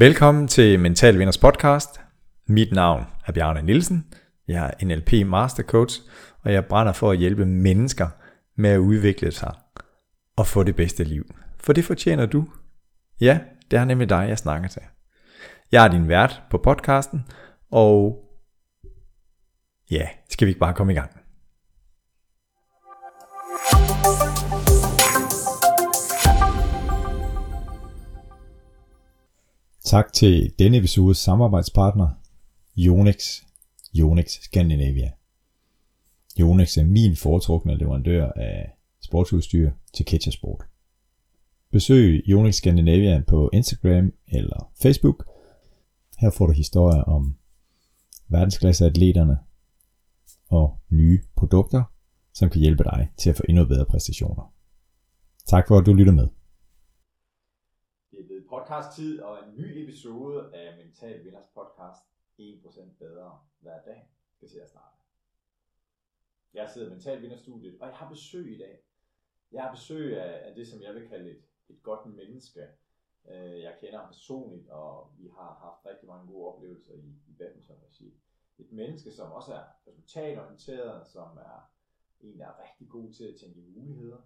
Velkommen til Mental Vinders podcast. Mit navn er Bjarne Nielsen. Jeg er NLP Master Coach, og jeg brænder for at hjælpe mennesker med at udvikle sig og få det bedste liv. For det fortjener du. Ja, det er nemlig dig, jeg snakker til. Jeg er din vært på podcasten, og ja, skal vi ikke bare komme i gang? Tak til denne episodes samarbejdspartner, Yonex, Yonex Scandinavia. Yonex er min foretrukne leverandør af sportsudstyr til Ketchersport. Besøg Yonex Scandinavia på Instagram eller Facebook. Her får du historier om verdensklasseatleterne og nye produkter, som kan hjælpe dig til at få endnu bedre præstationer. Tak for at du lytter med podcast-tid og en ny episode af Mental Vinders podcast 1% bedre hver dag skal til at starte. Jeg sidder i Mental Vinderstudiet, og jeg har besøg i dag. Jeg har besøg af, af det, som jeg vil kalde et, et godt menneske. Øh, jeg kender ham personligt, og vi har haft rigtig mange gode oplevelser i, i badminton-regi. Et menneske, som også er resultatorienteret, som er en, der er rigtig god til at tænke muligheder.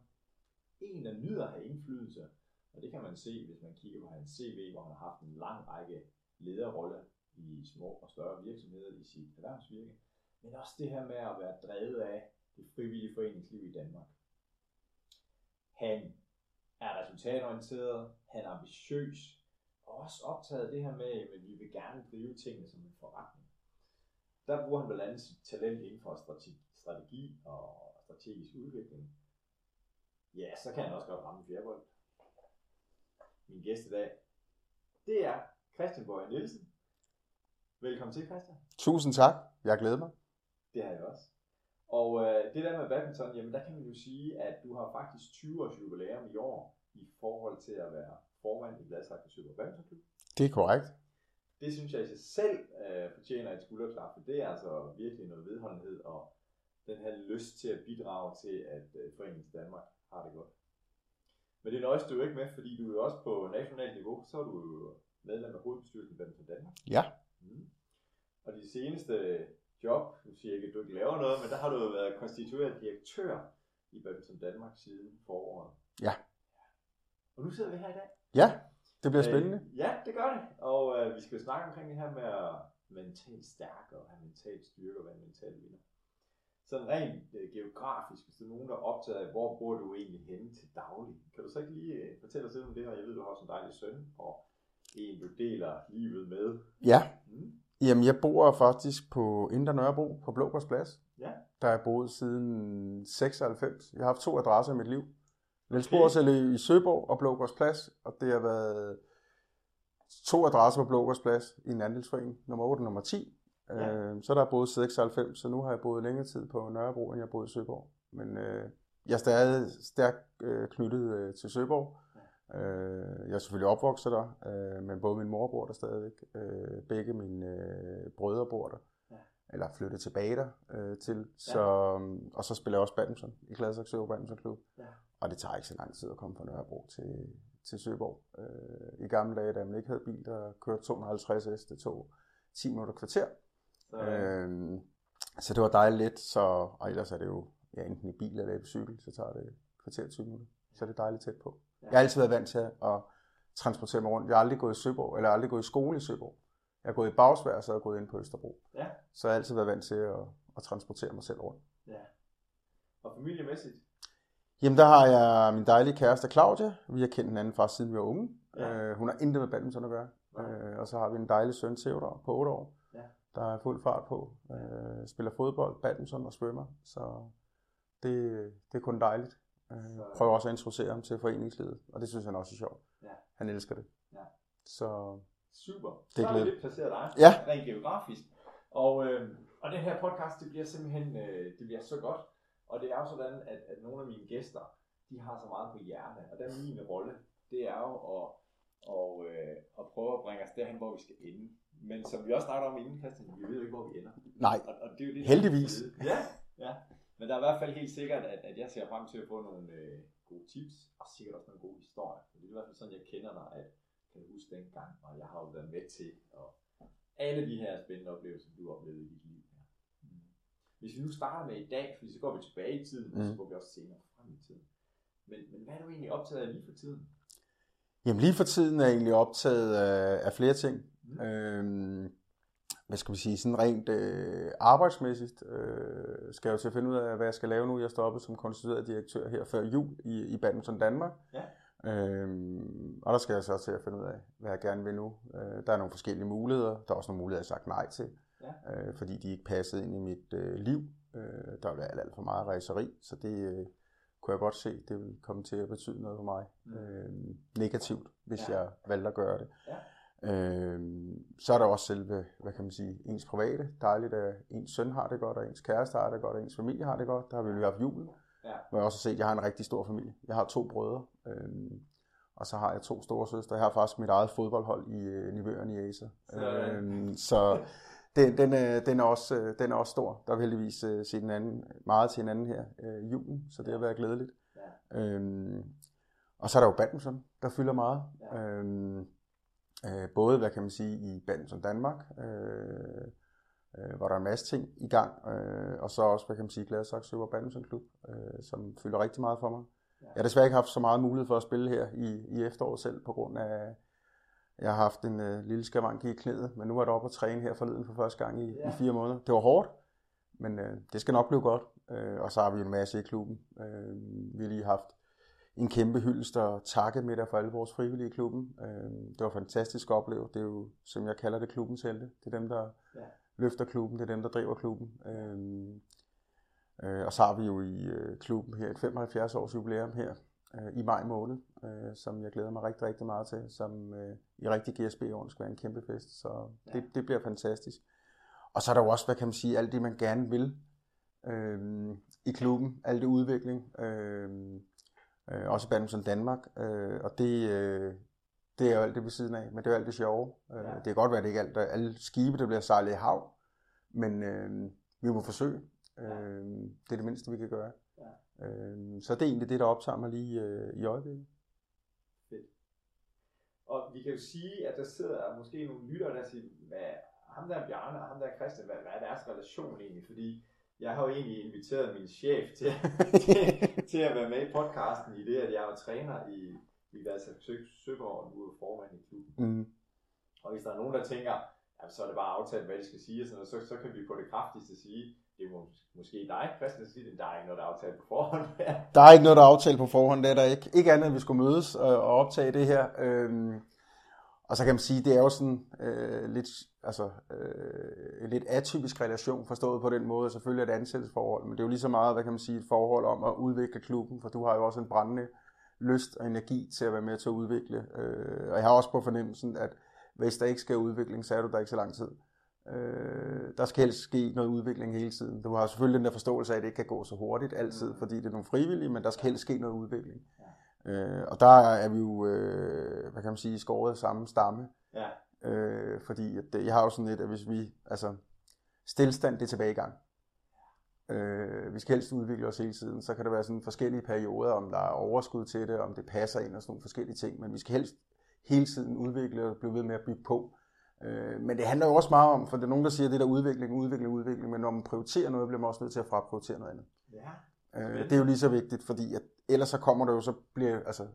En, der nyder at have indflydelse, og det kan man se, hvis man kigger på hans CV, hvor han har haft en lang række lederroller i små og større virksomheder i sit erhvervsvirke. Men også det her med at være drevet af det frivillige foreningsliv i Danmark. Han er resultatorienteret, han er ambitiøs, og også optaget af det her med, at vi vil gerne drive tingene som en forretning. Der bruger han blandt andet sit talent inden for strategi og strategisk udvikling. Ja, så kan han også godt ramme fjerbold min gæst i dag, det er Christian Bøje Nielsen. Velkommen til, Christian. Tusind tak. Jeg glæder mig. Det har jeg også. Og øh, det der med badminton, jamen der kan man jo sige, at du har faktisk 20 års jubilæum i år i forhold til at være formand i Gladsaxe Super Badminton Klub. Det er korrekt. Det synes jeg i sig selv øh, fortjener et skulderklap, for det er altså virkelig noget vedholdenhed og den her lyst til at bidrage til, at øh, Foreningen Danmark har det godt. Men det nøjes du jo ikke med, fordi du er jo også på nationalt niveau, så er du jo medlem af hovedbestyrelsen i Badminton Danmark. Ja. Mm. Og de seneste job, nu siger ikke, at du ikke laver noget, men der har du jo været konstitueret direktør i Badminton Danmark siden foråret. Ja. Og nu sidder vi her i dag. Ja, det bliver spændende. Øh, ja, det gør det. Og øh, vi skal snakke omkring det her med at mentalt stærk og have mental styrke og være en mental vinder sådan rent øh, geografisk, hvis der er nogen, der er optaget af, hvor bor du egentlig henne til daglig? Kan du så ikke lige øh, fortælle os lidt om det, og jeg ved, du har sådan en dejlig søn, og en, du deler livet med. Ja. Mm. Jamen, jeg bor faktisk på Indre Nørrebro på Blågårds Plads. Ja. Der er jeg boet siden 96. Jeg har haft to adresser i mit liv. Niels okay. i Søborg og Blågårds Plads, og det har været to adresser på Blågårds Plads i en andelsforening, nummer 8 og nummer 10. Ja. Øh, så der er boet 96, så nu har jeg boet længere tid på Nørrebro, end jeg boet i Søborg. Men øh, jeg er stadig stærkt øh, knyttet øh, til Søborg. Ja. Øh, jeg er selvfølgelig opvokset der, øh, men både min mor bor der stadigvæk. Øh, begge mine øh, brødre bor der. Ja. Eller flyttet tilbage der øh, til. Ja. Så, og så spiller jeg også badminton i Gladsaxe Søborg Badminton Klub. Ja. Og det tager ikke så lang tid at komme fra Nørrebro til, til Søborg. Øh, I gamle dage, da man ikke havde bil, der kørte 250 S, det tog 10 minutter kvarter. Så, øhm, så det var dejligt lidt, så, og ellers er det jo ja, enten i bil eller i cykel, så tager det kvarter 20 minutter. Så det er dejligt tæt på. Ja. Jeg har altid været vant til at transportere mig rundt. Jeg har aldrig gået i Søborg, eller aldrig gået i skole i Søborg. Jeg har gået i Bagsvær, så har jeg gået ind på Østerbro. Ja. Så jeg har altid været vant til at, at transportere mig selv rundt. Ja. Og familiemæssigt? Jamen der har jeg min dejlige kæreste Claudia. Vi har kendt hinanden fra siden vi var unge. Ja. Øh, hun har intet med badminton at gøre. Ja. Øh, og så har vi en dejlig søn, Theodor, på 8 år der er fuld fart på. Øh, spiller fodbold, badminton og svømmer, så det, det er kun dejligt. Øh, prøver også at introducere ham til foreningslivet, og det synes han også er sjovt. Ja. Han elsker det. Ja. Så Super. Det er så er lidt placeret dig, ja. rent geografisk. Og, øh, og den her podcast, det bliver simpelthen øh, det bliver så godt. Og det er jo sådan, at, at nogle af mine gæster, de har så meget på hjerte. Og den min rolle, det er jo at, og, øh, at prøve at bringe os derhen, hvor vi skal ende. Men som vi også snakkede om inden, Christian, vi ved jo ikke, hvor vi ender. Nej, og, og det er jo det, heldigvis. Ja, ja. Men der er i hvert fald helt sikkert, at, at jeg ser frem til at få nogle øh, gode tips, og sikkert også nogle gode historier. Det er i hvert fald sådan, jeg kender dig, at kan jeg huske dengang, og jeg har jo været med til, og alle de her spændende oplevelser, du har oplevet i dit liv. Mm. Hvis vi nu starter med i dag, fordi så går vi tilbage i tiden, mm. og så Mm. går vi også senere frem i tiden. Men, men hvad er du egentlig optaget af lige for tiden? Jamen lige for tiden er jeg egentlig optaget af, af flere ting. Mm. Øhm, hvad skal vi sige, sådan rent øh, arbejdsmæssigt øh, skal jeg jo til at finde ud af, hvad jeg skal lave nu. Jeg stoppet som konstitueret direktør her før jul i, i Badminton Danmark. Ja. Øhm, og der skal jeg så til at finde ud af, hvad jeg gerne vil nu. Øh, der er nogle forskellige muligheder. Der er også nogle muligheder, jeg har sagt nej til, Ja. øh, fordi de ikke passede ind i mit øh, liv. Øh, der var alt, alt for meget rejseri, så det øh, kunne jeg godt se, det ville komme til at betyde noget for mig. Mm. Øh, negativt, hvis Ja. jeg valgte at gøre det. Ja. Øhm, så er der også selve, hvad kan man sige, ens private. Dejligt, at ens søn har det godt, og ens kæreste har det godt, og ens familie har det godt. Der har vi jo haft julen. Ja. Hvor jeg også har set, at jeg har en rigtig stor familie. Jeg har to brødre, øhm, og så har jeg to store søstre. Jeg har faktisk mit eget fodboldhold i øh, Nivøren i Acer. Øhm, så den, den, er, den, er også, øh, den er også stor. Der vil heldigvis øh, se den anden, meget til hinanden her øh, i julen, så det har været glædeligt. Ja. Øhm, og så er der jo badminton, der fylder meget. Ja. Øhm, øh, både, hvad kan man sige, i Badminton Danmark, øh, øh, hvor der er en masse ting i gang, øh, og så også, hvad kan man sige, Gladsaxe Søber Badminton Klub, øh, som fylder rigtig meget for mig. Ja. Jeg har desværre ikke haft så meget mulighed for at spille her i, i efteråret selv, på grund af, jeg har haft en øh, lille skavank i knæet, men nu er jeg oppe og træne her forleden for første gang i, Ja. i fire måneder. Det var hårdt, men øh, det skal nok blive godt. Øh, og så har vi en masse i klubben. Øh, vi har lige haft en kæmpe hyldest og takkemiddag for alle vores frivillige i klubben. Øh, det var fantastisk at opleve. Det er jo, som jeg kalder det, klubbens helte. Det er dem, der Ja. løfter klubben. Det er dem, der driver klubben. Øh, øh, og så har vi jo i øh, klubben her et 75 års jubilæum her øh, i maj måned, som jeg glæder mig rigtig, rigtig meget til, som i rigtig GSB-åren skal være en kæmpe fest. Så Ja. det, det bliver fantastisk. Og så er der jo også, hvad kan man sige, alt det, man gerne vil øh, i klubben. Alt det udvikling. Øh, øh, også Badminton Danmark. Øh, og det, øh, det er jo alt det ved siden af, men det er jo alt det sjove. Øh, Ja. Det kan godt være, at det ikke er alt, alle skibe, der bliver sejlet i hav, men øh, vi må forsøge. Ja. Øh, det er det mindste, vi kan gøre. Ja. Øh, så det er egentlig det, der optager mig lige øh, i øjeblikket. Og vi kan jo sige, at der sidder måske nogle lyttere, der siger, hvad, ham der Bjarne og ham der Christian, hvad, hvad er deres relation egentlig? Fordi jeg har jo egentlig inviteret min chef til, til, til at være med i podcasten i det, at jeg er træner i, i Gladsaxe Sø, Søborg, og nu er formand i klubben. Mm. Og hvis der er nogen, der tænker, jamen, så er det bare aftalt, hvad de skal sige, og sådan noget, så, så kan vi på det kraftigste sige, det er mås- måske dig, Christian, der siger, at der er ikke noget, der er aftalt på forhånd. Der er ikke noget, der er aftalt på forhånd, det er der ikke. Ikke andet, end vi skulle mødes og, og optage det her. Øhm, og så kan man sige, det er jo sådan øh, lidt, altså, øh, en lidt atypisk relation, forstået på den måde. Selvfølgelig er det et ansættelsesforhold, men det er jo lige så meget, hvad kan man sige, et forhold om at udvikle klubben, for du har jo også en brændende lyst og energi til at være med til at udvikle. Øh, og jeg har også på fornemmelsen, at hvis der ikke skal udvikling, så er du der ikke så lang tid. Øh, der skal helst ske noget udvikling hele tiden. Du har selvfølgelig den der forståelse af, at det ikke kan gå så hurtigt altid, Mm. fordi det er nogle frivillige, men der skal helst ske noget udvikling. Øh, og der er vi jo, øh, hvad kan man sige, skåret af samme stamme. Ja, Øh, fordi at, det- jeg har jo sådan lidt, at hvis vi, altså, stillstand, det er tilbagegang. Øh, vi skal helst udvikle os hele tiden, så kan det være sådan forskellige perioder, om der er overskud til det, om det passer ind og sådan nogle forskellige ting, men vi skal helst hele tiden udvikle og blive ved med at bygge på. Øh, men det handler jo også meget om, for det er nogen, der siger, at det der udvikling, udvikling, udvikling, men når man prioriterer noget, bliver man også nødt til at fraprioritere noget andet. ja, Øh, det er jo lige så vigtigt, fordi at ellers så kommer det jo, så bliver, altså,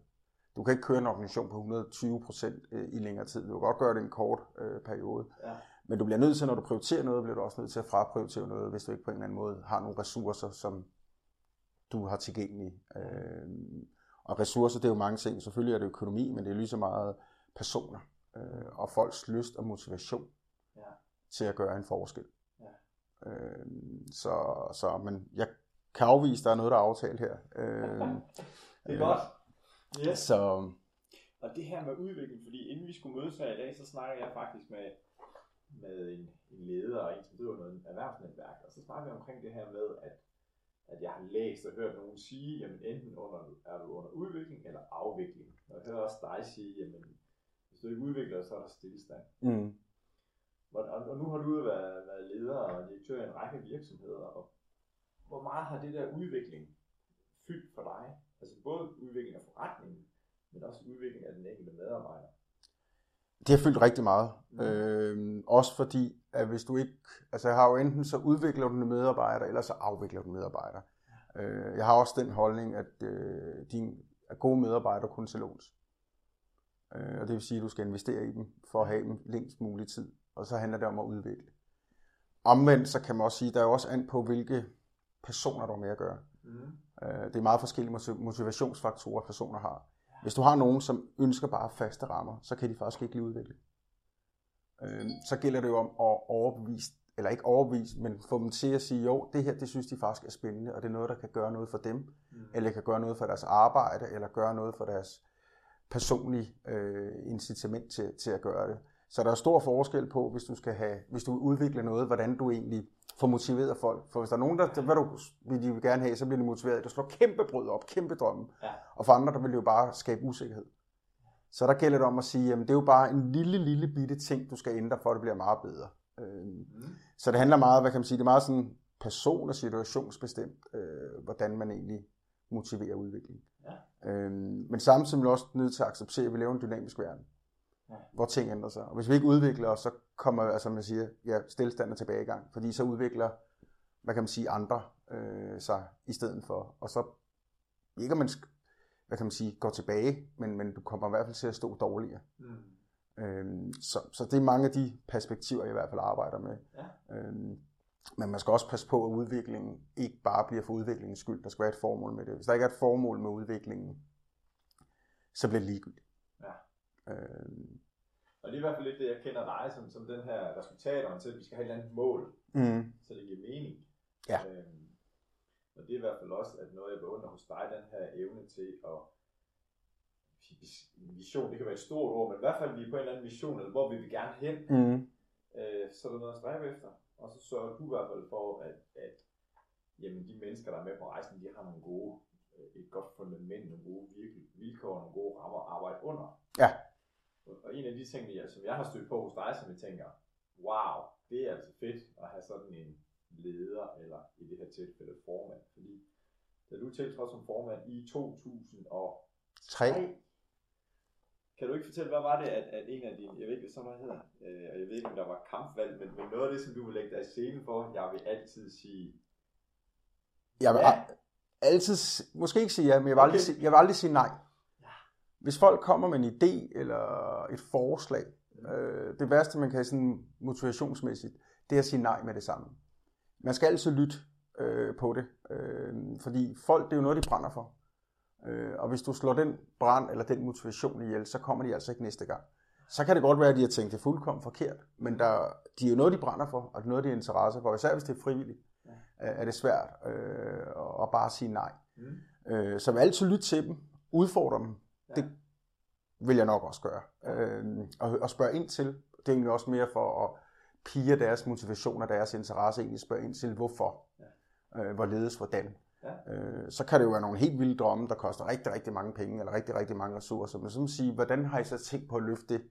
du kan ikke køre en organisation på 120 procent i længere tid. Du kan godt gøre det i en kort øh, periode. ja, Men du bliver nødt til, når du prioriterer noget, bliver du også nødt til at fraprioritere noget, hvis du ikke på en eller anden måde har nogle ressourcer, som du har tilgængelige. Øh, og ressourcer, det er jo mange ting. Selvfølgelig er det økonomi, men det er lige så meget personer øh, og folks lyst og motivation Ja. til at gøre en forskel. Ja. Øh, så, så men jeg kan afvise, at der er noget, der er aftalt her. Øh, det er godt. Yes. så Og det her med udvikling, fordi inden vi skulle mødes her i dag, så snakker jeg faktisk med, med en, en leder og en, som driver noget erhvervsnetværk, og så snakker vi omkring det her med, at, at jeg har læst og hørt nogen sige, jamen enten under, er du under udvikling eller afvikling. Og jeg hører også dig sige, jamen hvis du ikke udvikler, så er der stillestand. mm, Og, og, og nu har du jo været, været leder og direktør i en række virksomheder, og hvor meget har det der udvikling fyldt for dig? Altså både udvikling af forretningen, men også udvikling af den enkelte medarbejder. Det har fyldt rigtig meget. Mm. Øh, også fordi, at hvis du ikke... Altså jeg har jo enten så udvikler du en medarbejder, eller så afvikler du en medarbejder. Øh, jeg har også den holdning, at øh, din at gode medarbejdere kun til låns. Øh, og det vil sige, at du skal investere i dem, for at have dem længst mulig tid. Og så handler det om at udvikle. Omvendt, så kan man også sige, at der er også an på, hvilke personer du har med at gøre. Mm. Øh, det er meget forskellige motivationsfaktorer, personer har. Hvis du har nogen, som ønsker bare faste rammer, så kan de faktisk ikke lide udvikling. Øh, så gælder det jo om at overbevise, eller ikke overbevise, men få dem til at sige, jo, det her, det synes de faktisk er spændende, og det er noget, der kan gøre noget for dem, mm. eller kan gøre noget for deres arbejde, eller gøre noget for deres personlige øh, incitament til, til at gøre det. Så der er stor forskel på, hvis du skal have, hvis du udvikler noget, hvordan du egentlig får motiveret folk. For hvis der er nogen, der hvad du, vil de vil gerne have, så bliver de motiveret. Du slår kæmpe brød op, kæmpe drømme. Ja. Og for andre, der vil det jo bare skabe usikkerhed. Så der gælder det om at sige, at det er jo bare en lille, lille bitte ting, du skal ændre, for at det bliver meget bedre. Øh, mm. Så det handler meget, hvad kan man sige, det er meget sådan person- og situationsbestemt, øh, hvordan man egentlig motiverer udvikling. Ja. Øh, men samtidig er vi også nødt til at acceptere, at vi lever en dynamisk verden ja. hvor ting ændrer sig. Og hvis vi ikke udvikler os, så kommer, altså man siger, ja, stillestand og tilbagegang, fordi så udvikler, hvad kan man sige, andre øh, sig i stedet for. Og så, ikke at man, hvad kan man sige, går tilbage, men, men du kommer i hvert fald til at stå dårligere. Mm. Øhm, så, så det er mange af de perspektiver, jeg i hvert fald arbejder med. Ja. Øhm, men man skal også passe på, at udviklingen ikke bare bliver for udviklingens skyld. Der skal være et formål med det. Hvis der ikke er et formål med udviklingen, så bliver det ligegyldigt. Øh, og det er i hvert fald lidt det, jeg kender dig som, som den her resultatorienteret, at vi skal have et eller andet mål, mm. så det giver mening. Ja. Øhm, og det er i hvert fald også at noget, jeg beundrer hos dig, den her evne til at vision, det kan være et stort ord, men i hvert fald vi er på en eller anden mission, eller hvor vi vil gerne hen, mm. øh, så er der noget at stræbe efter. Og så sørger du i hvert fald for, at, at jamen, de mennesker, der er med på rejsen, de har nogle gode, øh, et godt fundament, nogle gode vilkår, nogle gode rammer at arbejde under. Ja. Og en af de ting, jeg, som jeg har stødt på hos dig, som jeg tænker, wow, det er altså fedt at have sådan en leder, eller i det her tilfælde formand. Fordi da du tiltrådte som formand i 2003, kan du ikke fortælle, hvad var det, at, at en af dine, jeg ved ikke, hvad sådan noget hedder, øh, og jeg ved ikke, om der var kampvalg, men, men noget af det, som du vil lægge dig i scenen for, jeg vil altid sige, jeg vil ja. altid, måske ikke sige ja, men jeg vil, okay. aldrig, jeg vil aldrig sige nej. Hvis folk kommer med en idé eller et forslag, øh, det værste, man kan sådan motivationsmæssigt, det er at sige nej med det samme. Man skal altid lytte øh, på det, øh, fordi folk, det er jo noget, de brænder for. Øh, og hvis du slår den brand eller den motivation ihjel, så kommer de altså ikke næste gang. Så kan det godt være, at de har tænkt det fuldkommen forkert, men der, de er jo noget, de brænder for, og det er noget, de er interesse for. Især hvis det er frivilligt, ja. er det svært øh, at bare sige nej. Mm. Øh, så vil altid lytte til dem, udfordre dem, Ja. Det vil jeg nok også gøre. Øh, og, og spørge ind til, det er egentlig også mere for at pige deres motivation og deres interesse, egentlig spørge ind til, hvorfor, ja. øh, hvorledes, hvordan. Ja. Øh, så kan det jo være nogle helt vilde drømme, der koster rigtig, rigtig mange penge, eller rigtig, rigtig mange ressourcer. Men så sige, hvordan har I så tænkt på at løfte det?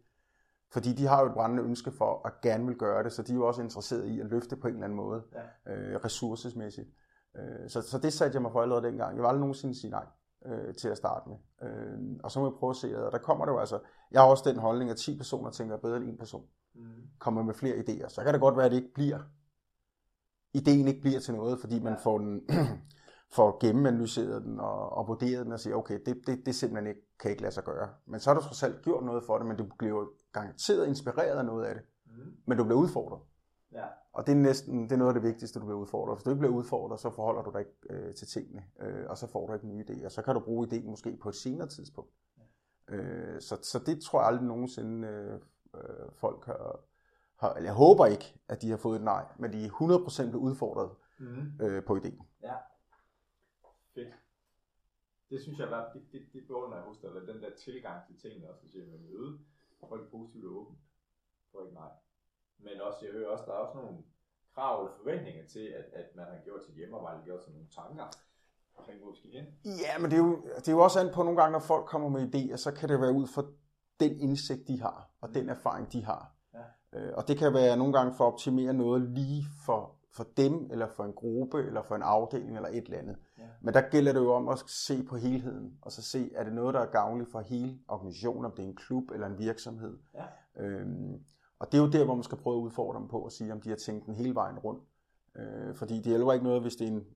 Fordi de har jo et brændende ønske for at gerne vil gøre det, så de er jo også interesserede i at løfte på en eller anden måde, ja. øh, ressourcesmæssigt. Øh, så, så det satte jeg mig for allerede dengang. Jeg vil aldrig nogensinde sige nej øh, til at starte med. Øh, og så må vi prøve at se, og der kommer det jo altså, jeg har også den holdning, at 10 personer tænker bedre end en person. Mm. Kommer med flere idéer. Så kan det godt være, at det ikke bliver, ideen ikke bliver til noget, fordi man får den, får gennemanalyseret den og, og vurderet den og siger, okay, det, det, det simpelthen ikke, kan ikke lade sig gøre. Men så har du trods alt gjort noget for det, men du bliver garanteret inspireret af noget af det. Mm. Men du bliver udfordret. Ja. Og det er næsten det er noget af det vigtigste, du bliver udfordret. Hvis du ikke bliver udfordret, så forholder du dig ikke øh, til tingene, øh, og så får du ikke nye idéer. Så kan du bruge idéen måske på et senere tidspunkt. Ja. Øh, så, så det tror jeg aldrig nogensinde øh, øh, folk har, har, eller jeg håber ikke, at de har fået et nej, men de er 100% blevet udfordret mm. øh, på idéen. Ja, fedt. Det synes jeg, var, det, det, det beundrer jeg hos dig, den der tilgang til tingene, også at at møde folk positivt og åbent, for ikke nej. Men også, jeg hører også, der er også nogle krav eller forventninger til, at, at man har gjort sit hjemmearbejde, gjort sig nogle tanker omkring, hvor vi skal hen. Ja, men det er, jo, det er jo også an på nogle gange, når folk kommer med idéer, så kan det være ud fra den indsigt, de har, og den erfaring, de har. Ja. Øh, og det kan være nogle gange for at optimere noget lige for, for dem, eller for en gruppe, eller for en afdeling, eller et eller andet. Ja. Men der gælder det jo om at se på helheden, og så se, er det noget, der er gavnligt for hele organisationen, om det er en klub eller en virksomhed. Ja Øhm, og det er jo der, hvor man skal prøve at udfordre dem på at sige, om de har tænkt den hele vejen rundt. Øh, fordi det hjælper ikke noget, hvis det er en,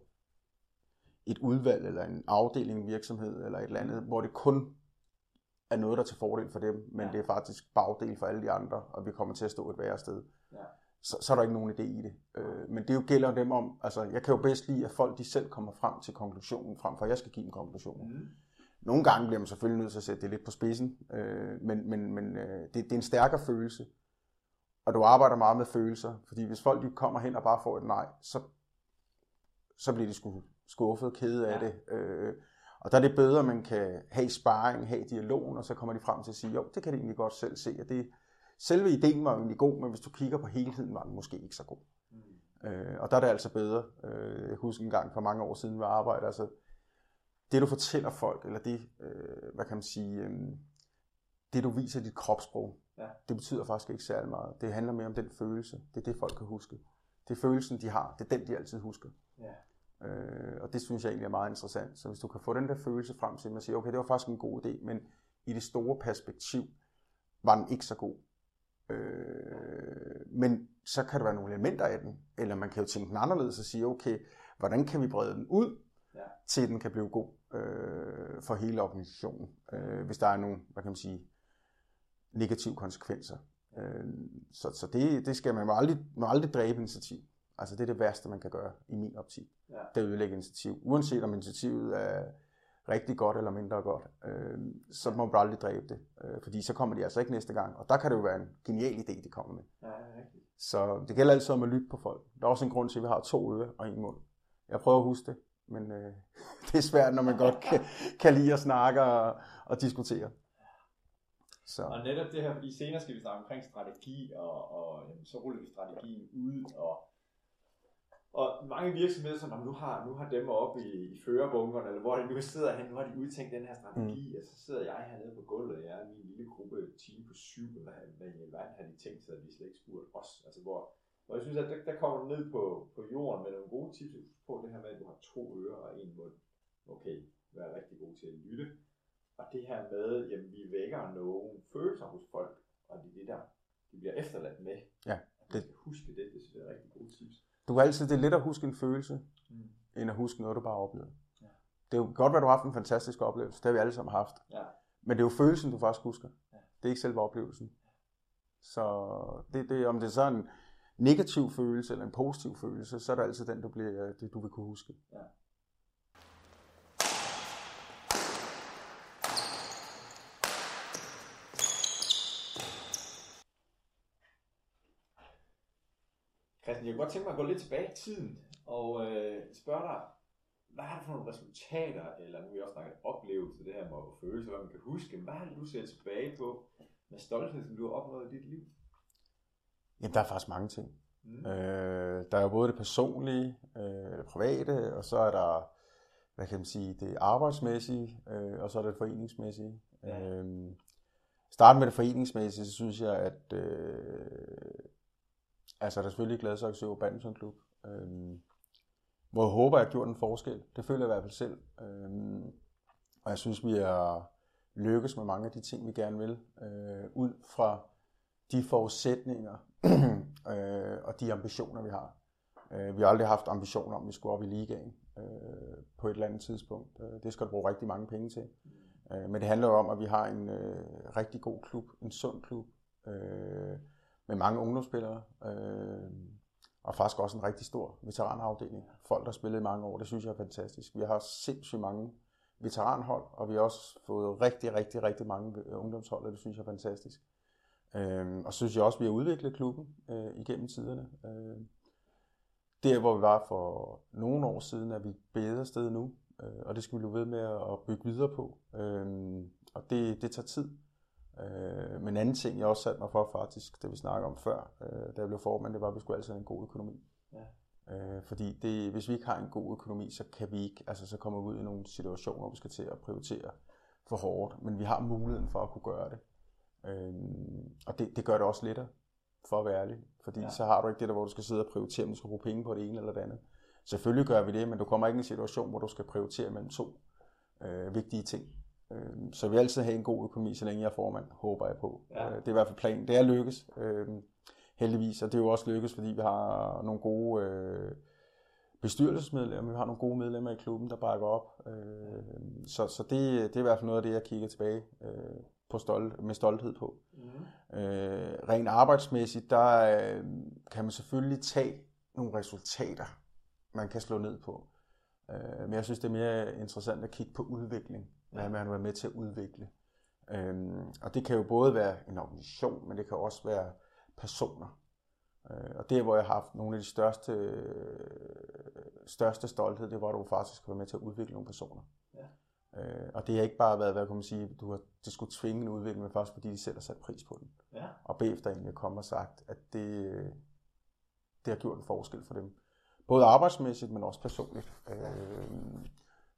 et udvalg eller en afdeling, virksomhed eller et eller andet, hvor det kun er noget, der er til fordel for dem, men ja. det er faktisk bagdel for alle de andre, og vi kommer til at stå et værre sted. Ja. Så, så er der ikke nogen idé i det. Øh, men det jo gælder dem om, altså jeg kan jo bedst lide, at folk de selv kommer frem til konklusionen, frem for at jeg skal give en konklusion. Mm. Nogle gange bliver man selvfølgelig nødt til at sætte det lidt på spidsen, øh, men, men, men øh, det, det er en stærkere følelse, og du arbejder meget med følelser, fordi hvis folk de kommer hen og bare får et nej, så, så bliver de sgu, skuffet, kede af ja. det. Øh, og der er det bedre, at man kan have sparring, have dialogen, og så kommer de frem til at sige, jo, det kan de egentlig godt selv se, at det, selve ideen var egentlig god, men hvis du kigger på helheden, var den måske ikke så god. Mm. Øh, og der er det altså bedre. Øh, jeg husker en gang for mange år siden, vi arbejdede, altså det du fortæller folk, eller det, øh, hvad kan man sige, øh, det du viser dit kropssprog, ja. det betyder faktisk ikke særlig meget. Det handler mere om den følelse. Det er det, folk kan huske. Det er følelsen, de har. Det er den, de altid husker. Ja. Øh, og det synes jeg egentlig er meget interessant. Så hvis du kan få den der følelse frem til, at man siger, okay, det var faktisk en god idé, men i det store perspektiv var den ikke så god. Øh, men så kan der være nogle elementer af den, eller man kan jo tænke den anderledes og sige, okay, hvordan kan vi brede den ud, ja. til den kan blive god øh, for hele organisationen, øh, hvis der er nogle, hvad kan man sige, negative konsekvenser. Øh, så så det, det skal man må aldrig, må aldrig dræbe initiativ. Altså det er det værste, man kan gøre i min optik. Ja. Det er at ødelægge initiativ. Uanset om initiativet er rigtig godt eller mindre godt, øh, så må man aldrig dræbe det. Øh, fordi så kommer de altså ikke næste gang. Og der kan det jo være en genial idé, de kommer med. Ja, rigtigt. Så det gælder altid om at lytte på folk. Der er også en grund til, at vi har to ører og en mund. Jeg prøver at huske det, men øh, det er svært, når man godt kan, kan lide at snakke og, og diskutere. Så. Og netop det her, fordi senere skal vi snakke omkring strategi, og, og jamen, så ruller vi strategien ud, og, og mange virksomheder, som nu har, nu har dem oppe i, i førerbunkerne, eller hvor de nu sidder hen, nu har de udtænkt den her strategi, mm. og så sidder jeg hernede på gulvet, og jeg er min lille gruppe, team på syv, hvad, hvad i verden har de tænkt sig, at de slet ikke spurgt os, altså hvor, hvor jeg synes, at der, der kommer ned på, på jorden med nogle gode tips på det her med, at du har to ører og en mund. Okay, vær rigtig god til at lytte, og det her med, at vi vækker nogle følelser hos folk, og det er det der, de bliver efterladt med. Ja. Det, skal huske det, det synes jeg er rigtig gode tips. Du kan altid, det er let at huske en følelse, mm. end at huske noget, du bare oplevede. Ja. Det er jo godt, at du har haft en fantastisk oplevelse. Det har vi alle sammen haft. Ja. Men det er jo følelsen, du faktisk husker. Ja. Det er ikke selve oplevelsen. Så det, det, om det er sådan en negativ følelse eller en positiv følelse, så er det altid den, du, bliver, det, du vil kunne huske. Ja. Christian, jeg kunne godt tænke mig at gå lidt tilbage i tiden og øh, spørge dig, hvad har du for nogle resultater, eller nu vi også snakket oplevelser, det her med følelser, hvad man kan huske, hvad har du set tilbage på med stolthed, som du har opnået i dit liv? Jamen, der er faktisk mange ting. Mm. Øh, der er jo både det personlige, øh, det private, og så er der, hvad kan man sige, det arbejdsmæssige, øh, og så er det foreningsmæssige. Ja. Øh, starte med det foreningsmæssige, så synes jeg, at øh, Altså, der er selvfølgelig Gladsaxe Badmintonklub, øhm, hvor jeg håber, at jeg har gjort en forskel. Det føler jeg i hvert fald selv. Øhm, og jeg synes, vi er lykkes med mange af de ting, vi gerne vil, øh, ud fra de forudsætninger øh, og de ambitioner, vi har. Øh, vi har aldrig haft ambitioner om, at vi skulle op i ligaen øh, på et eller andet tidspunkt. Øh, det skal du bruge rigtig mange penge til. Øh, men det handler jo om, at vi har en øh, rigtig god klub, en sund klub, øh, med mange ungdomsspillere, øh, og faktisk også en rigtig stor veteranafdeling. Folk, der har spillet i mange år, det synes jeg er fantastisk. Vi har sindssygt mange veteranhold, og vi har også fået rigtig, rigtig, rigtig mange øh, ungdomshold, og det synes jeg er fantastisk. Øh, og så synes jeg også, at vi har udviklet klubben øh, igennem tiderne. Øh, der, hvor vi var for nogle år siden, er vi et bedre sted nu, øh, og det skal vi blive ved med at bygge videre på. Øh, og det, det tager tid. Øh, men en anden ting, jeg også satte mig for faktisk, det vi snakker om før, øh, da jeg blev formand, det var, at vi skulle altid have en god økonomi. Ja. Øh, fordi det, hvis vi ikke har en god økonomi, så kan vi ikke, altså så kommer vi ud i nogle situationer, hvor vi skal til at prioritere for hårdt, men vi har muligheden for at kunne gøre det. Øh, og det, det gør det også lettere, for at være ærlig. Fordi ja. så har du ikke det der, hvor du skal sidde og prioritere, om du skal bruge penge på det ene eller det andet. Selvfølgelig gør vi det, men du kommer ikke i en situation, hvor du skal prioritere mellem to øh, vigtige ting. Øh, så vi altid have en god økonomi, så længe jeg er formand, håber jeg på. Ja. Øh, det er i hvert fald planen. Det er lykkes, øh, heldigvis, og det er jo også lykkes, fordi vi har nogle gode øh, bestyrelsesmedlemmer, vi har nogle gode medlemmer i klubben, der bakker op. Øh, så så det, det er i hvert fald noget af det, jeg kigger tilbage øh, på stolt, med stolthed på. Mm. Øh, rent arbejdsmæssigt, der øh, kan man selvfølgelig tage nogle resultater, man kan slå ned på. Øh, men jeg synes, det er mere interessant at kigge på udvikling. Hvad man har været med til at udvikle. Øh, og det kan jo både være en organisation, men det kan også være personer. Øh, og det, hvor jeg har haft nogle af de største, øh, største stolthed, det var, at du faktisk været med til at udvikle nogle personer. Ja. Øh, og det har ikke bare været, hvad kan man sige, du har, det skulle tvinge en udvikling, men faktisk fordi de selv har sat pris på den. Ja. Og bagefter egentlig komme og sagt, at det, det har gjort en forskel for dem. Både arbejdsmæssigt, men også personligt. Øh,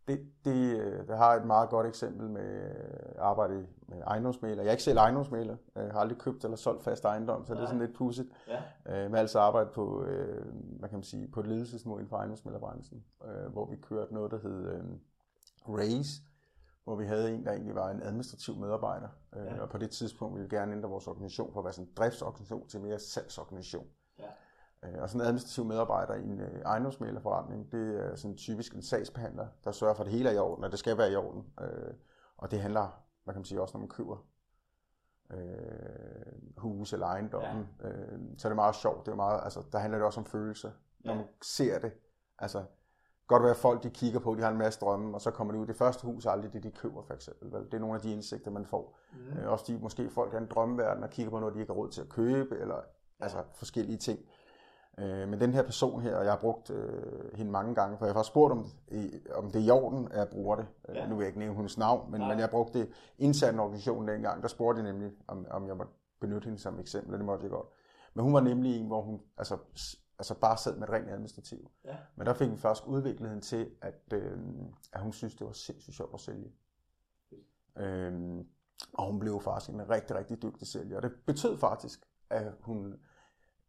det, det, det har et meget godt eksempel med arbejde med ejendomsmæler. Jeg er ikke selv ejendomsmæler. Jeg har aldrig købt eller solgt fast ejendom, så Nej. det er sådan lidt pudsigt. Ja. Øh, men altså arbejde på, øh, hvad kan man sige, på et ledelsesniveau inden for ejendomsmælerbranchen, øh, hvor vi kørte noget, der hed øh, RAISE, hvor vi havde en, der egentlig var en administrativ medarbejder. Øh, Ja. Og på det tidspunkt ville vi gerne ændre vores organisation fra at være sådan en driftsorganisation til mere salgsorganisation. Ja. Øh, Og sådan en administrativ medarbejder i en øh, ejendomsmælerforretning, det er sådan typisk en sagsbehandler, der sørger for, at det hele er i orden, og det skal være i orden. Øh, Og det handler, hvad kan man sige, også når man køber øh, hus eller ejendommen. Ja. Øh, så er det meget sjovt. Det er meget, altså, der handler det også om følelser. Når Ja. man ser det. Altså, godt være, at folk de kigger på, de har en masse drømme, og så kommer de ud. Det første hus er aldrig det, de køber, for eksempel. Vel? Det er nogle af de indsigter, man får. Mm. Øh, også de, måske folk er en drømmeverden og kigger på noget, de ikke har råd til at købe, eller altså forskellige ting. Øh, men den her person her, og jeg har brugt øh, hende mange gange, for jeg har faktisk spurgt, om, i, om det er i orden, at jeg bruger det. Ja. Ja. Nu vil jeg ikke nævne hendes navn, men, Nej. men jeg brugte det internt organisationen dengang. Der spurgte jeg nemlig, om, om jeg måtte benytte hende som eksempel, og det måtte jeg godt. Men hun var nemlig en, hvor hun altså, altså bare sad med et rent administrativ. Ja. Men der fik vi først udviklet hende til, at, øh, at hun synes, det var sindssygt sjovt at sælge. Øhm, og hun blev faktisk en rigtig, rigtig dygtig sælger. Og det betød faktisk, at hun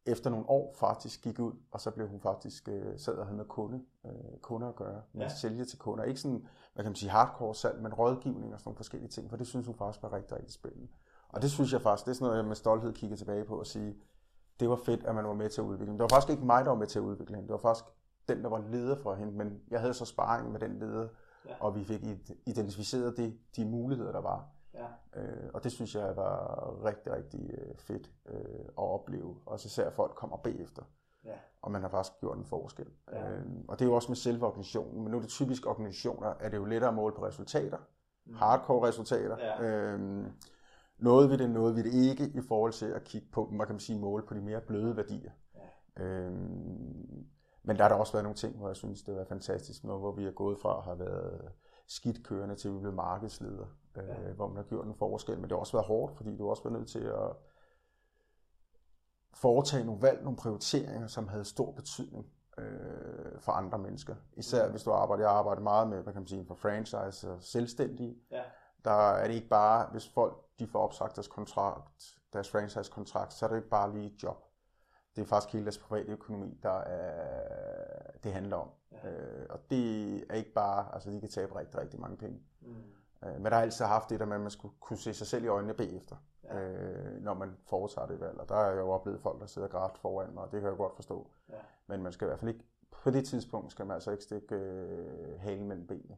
efter nogle år faktisk gik ud, og så blev hun faktisk øh, sad og havde med kunde, øh, kunder at gøre, med Ja. at sælge til kunder. Ikke sådan, hvad kan man sige, hardcore salg, men rådgivning og sådan nogle forskellige ting, for det synes hun faktisk var rigtig, rigtig spændende. Og det synes jeg faktisk, det er sådan noget, jeg med stolthed kigger tilbage på og sige, det var fedt, at man var med til at udvikle hende. Det var faktisk ikke mig, der var med til at udvikle hende. Det var faktisk den, der var leder for hende, men jeg havde så sparring med den leder, Ja. og vi fik id- identificeret de, de muligheder, der var. Ja. Øh, og det synes jeg var rigtig, rigtig øh, fedt øh, at opleve. Også især at folk kommer bagefter. Ja. Og man har faktisk gjort en forskel. Ja. Øh, og det er jo også med selve organisationen. Men nu er det typisk organisationer, er det jo lettere at måle på resultater. Mm. Hardcore resultater. Ja. Øh, noget vi det, noget vi det ikke i forhold til at kigge på, hvad kan man sige, måle på de mere bløde værdier. Ja. Øhm, men der har der også været nogle ting, hvor jeg synes, det var fantastisk, noget, hvor vi er gået fra at have været skidt kørende til at vi blev markedsleder, øh, Ja. hvor man har gjort en forskel. Men det har også været hårdt, fordi du har også været nødt til at foretage nogle valg, nogle prioriteringer, som havde stor betydning øh, for andre mennesker. Især hvis du arbejder, jeg arbejder meget med, hvad kan man sige, for franchise og selvstændige. Ja. Der er det ikke bare, hvis folk de får opsagt deres kontrakt, deres franchise-kontrakt, så er det ikke bare lige et job. Det er faktisk hele deres private økonomi, der er, det handler om. Ja. Øh, og det er ikke bare, altså de kan tabe rigtig, rigtig mange penge. Mm. Øh, men der har altid haft det der med, at man skulle kunne se sig selv i øjnene bagefter, Ja. øh, når man foretager det valg. Og der har jeg jo oplevet folk, der sidder grædt foran mig, og det kan jeg godt forstå. Ja. Men man skal i hvert fald ikke, på det tidspunkt skal man altså ikke stikke øh, halen mellem benene.